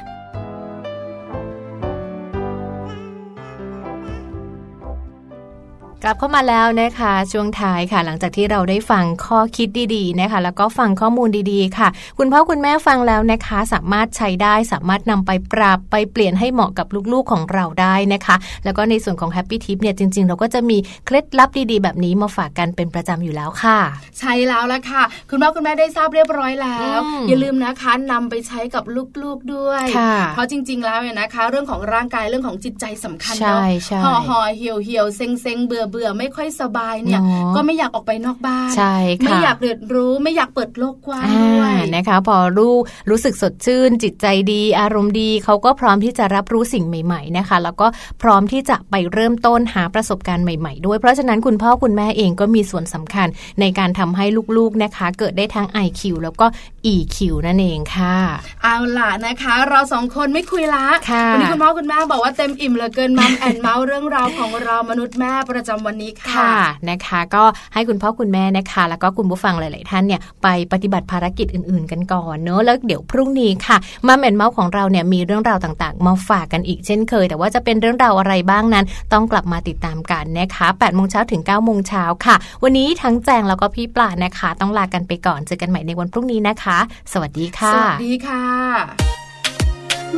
กลับเข้ามาแล้วนะคะช่วงท้ายค่ะ หลังจากที่เราได้ฟังข้อคิดดีๆนะคะ แล้วก็ฟังข้อมูลดีๆ ค่ะ คุณพ่อคุณแม่ฟังแล้วนะคะ สามารถใช้ได้สามารถนำไปปรับไปเปลี่ยนให้เหมาะกับลูกๆของเราได้นะคะ แล้วก็ในส่วนของ Happy Tip เนี่ยจริง ๆ เราก็จะมีเคล็ดลับดีๆ แบบนี้มาฝากกันเป็นประจำอยู่แล้วค่ะ ใช่แล้วละค่ะ คุณพ่อคุณแม่ได้ทราบเรียบร้อยแล้วอืมอย่าลืมนะคะนำไปใช้กับลูกๆด้วยค่ะเพราะจริง ๆ แล้วเนี่ยนะคะ เรื่องของร่างกายเรื่องของจิตใจสำคัญใช่เนาะใช่ห่อห่อเหี่ยวเหี่ยวเซ็งเซ็งเบื่อเบื่อไม่ค่อยสบายเนี่ยเนาะก็ไม่อยากออกไปนอกบ้านใช่ค่ะไม่อยากเรียนรู้ไม่อยากเปิดโลกกว้างอ่าด้วยนะคะ พอรู้รู้สึกสดชื่น จิตใจดี อารมณ์ดีเขาก็พร้อมที่จะรับรู้สิ่งใหม่ ๆนะคะ แล้วก็พร้อมที่จะไปเริ่มต้นหาประสบการณ์ใหม่ๆ ด้วยเพราะฉะนั้นคุณพ่อคุณแม่เองก็มีส่วนสำคัญในการทำให้ลูกๆนะคะ เกิดได้ทั้ง IQ แล้วก็ EQ นั่นเองค่ะ เอาล่ะนะคะ เราสองคนไม่คุยละค่ะวันี้คุณพ่อคุณแม่บอกว่าเต็มอิ่มเหลือเกินมัมแอนเมาส์เรื่องราวของเรามนุษย์แม่ประจำวันนี้ค่ะค่ะ นะคะ ก็ให้คุณพ่อคุณแม่นะคะ แล้วก็คุณผู้ฟังหลาย ๆ ท่านเนี่ยไปปฏิบัติภารกิจอื่น ๆ กันก่อนเนอะแล้วเดี๋ยวพรุ่งนี้ค่ะมาแอนเมาส์ของเราเนี่ยมีเรื่องราวต่าง ๆ มาฝากกันอีกเช่นเคย แต่ว่าจะเป็นเรื่องราวอะไรบ้างนั้น ต้องกลับมาติดตามกันนะคะ8โมงเช้าถึง9โมงเช้าค่ะ วันนี้ทั้งแจงแล้วก็พี่ปลานะคะ ต้องลากันไปก่อนเจอกันใหม่ในวันพรุ่งนี้นะคะ สวัสดีค่ะ สวัสดีค่ะ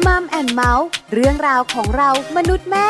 มัมแอนเมาส์เรื่องราวของเรามนุษย์แม่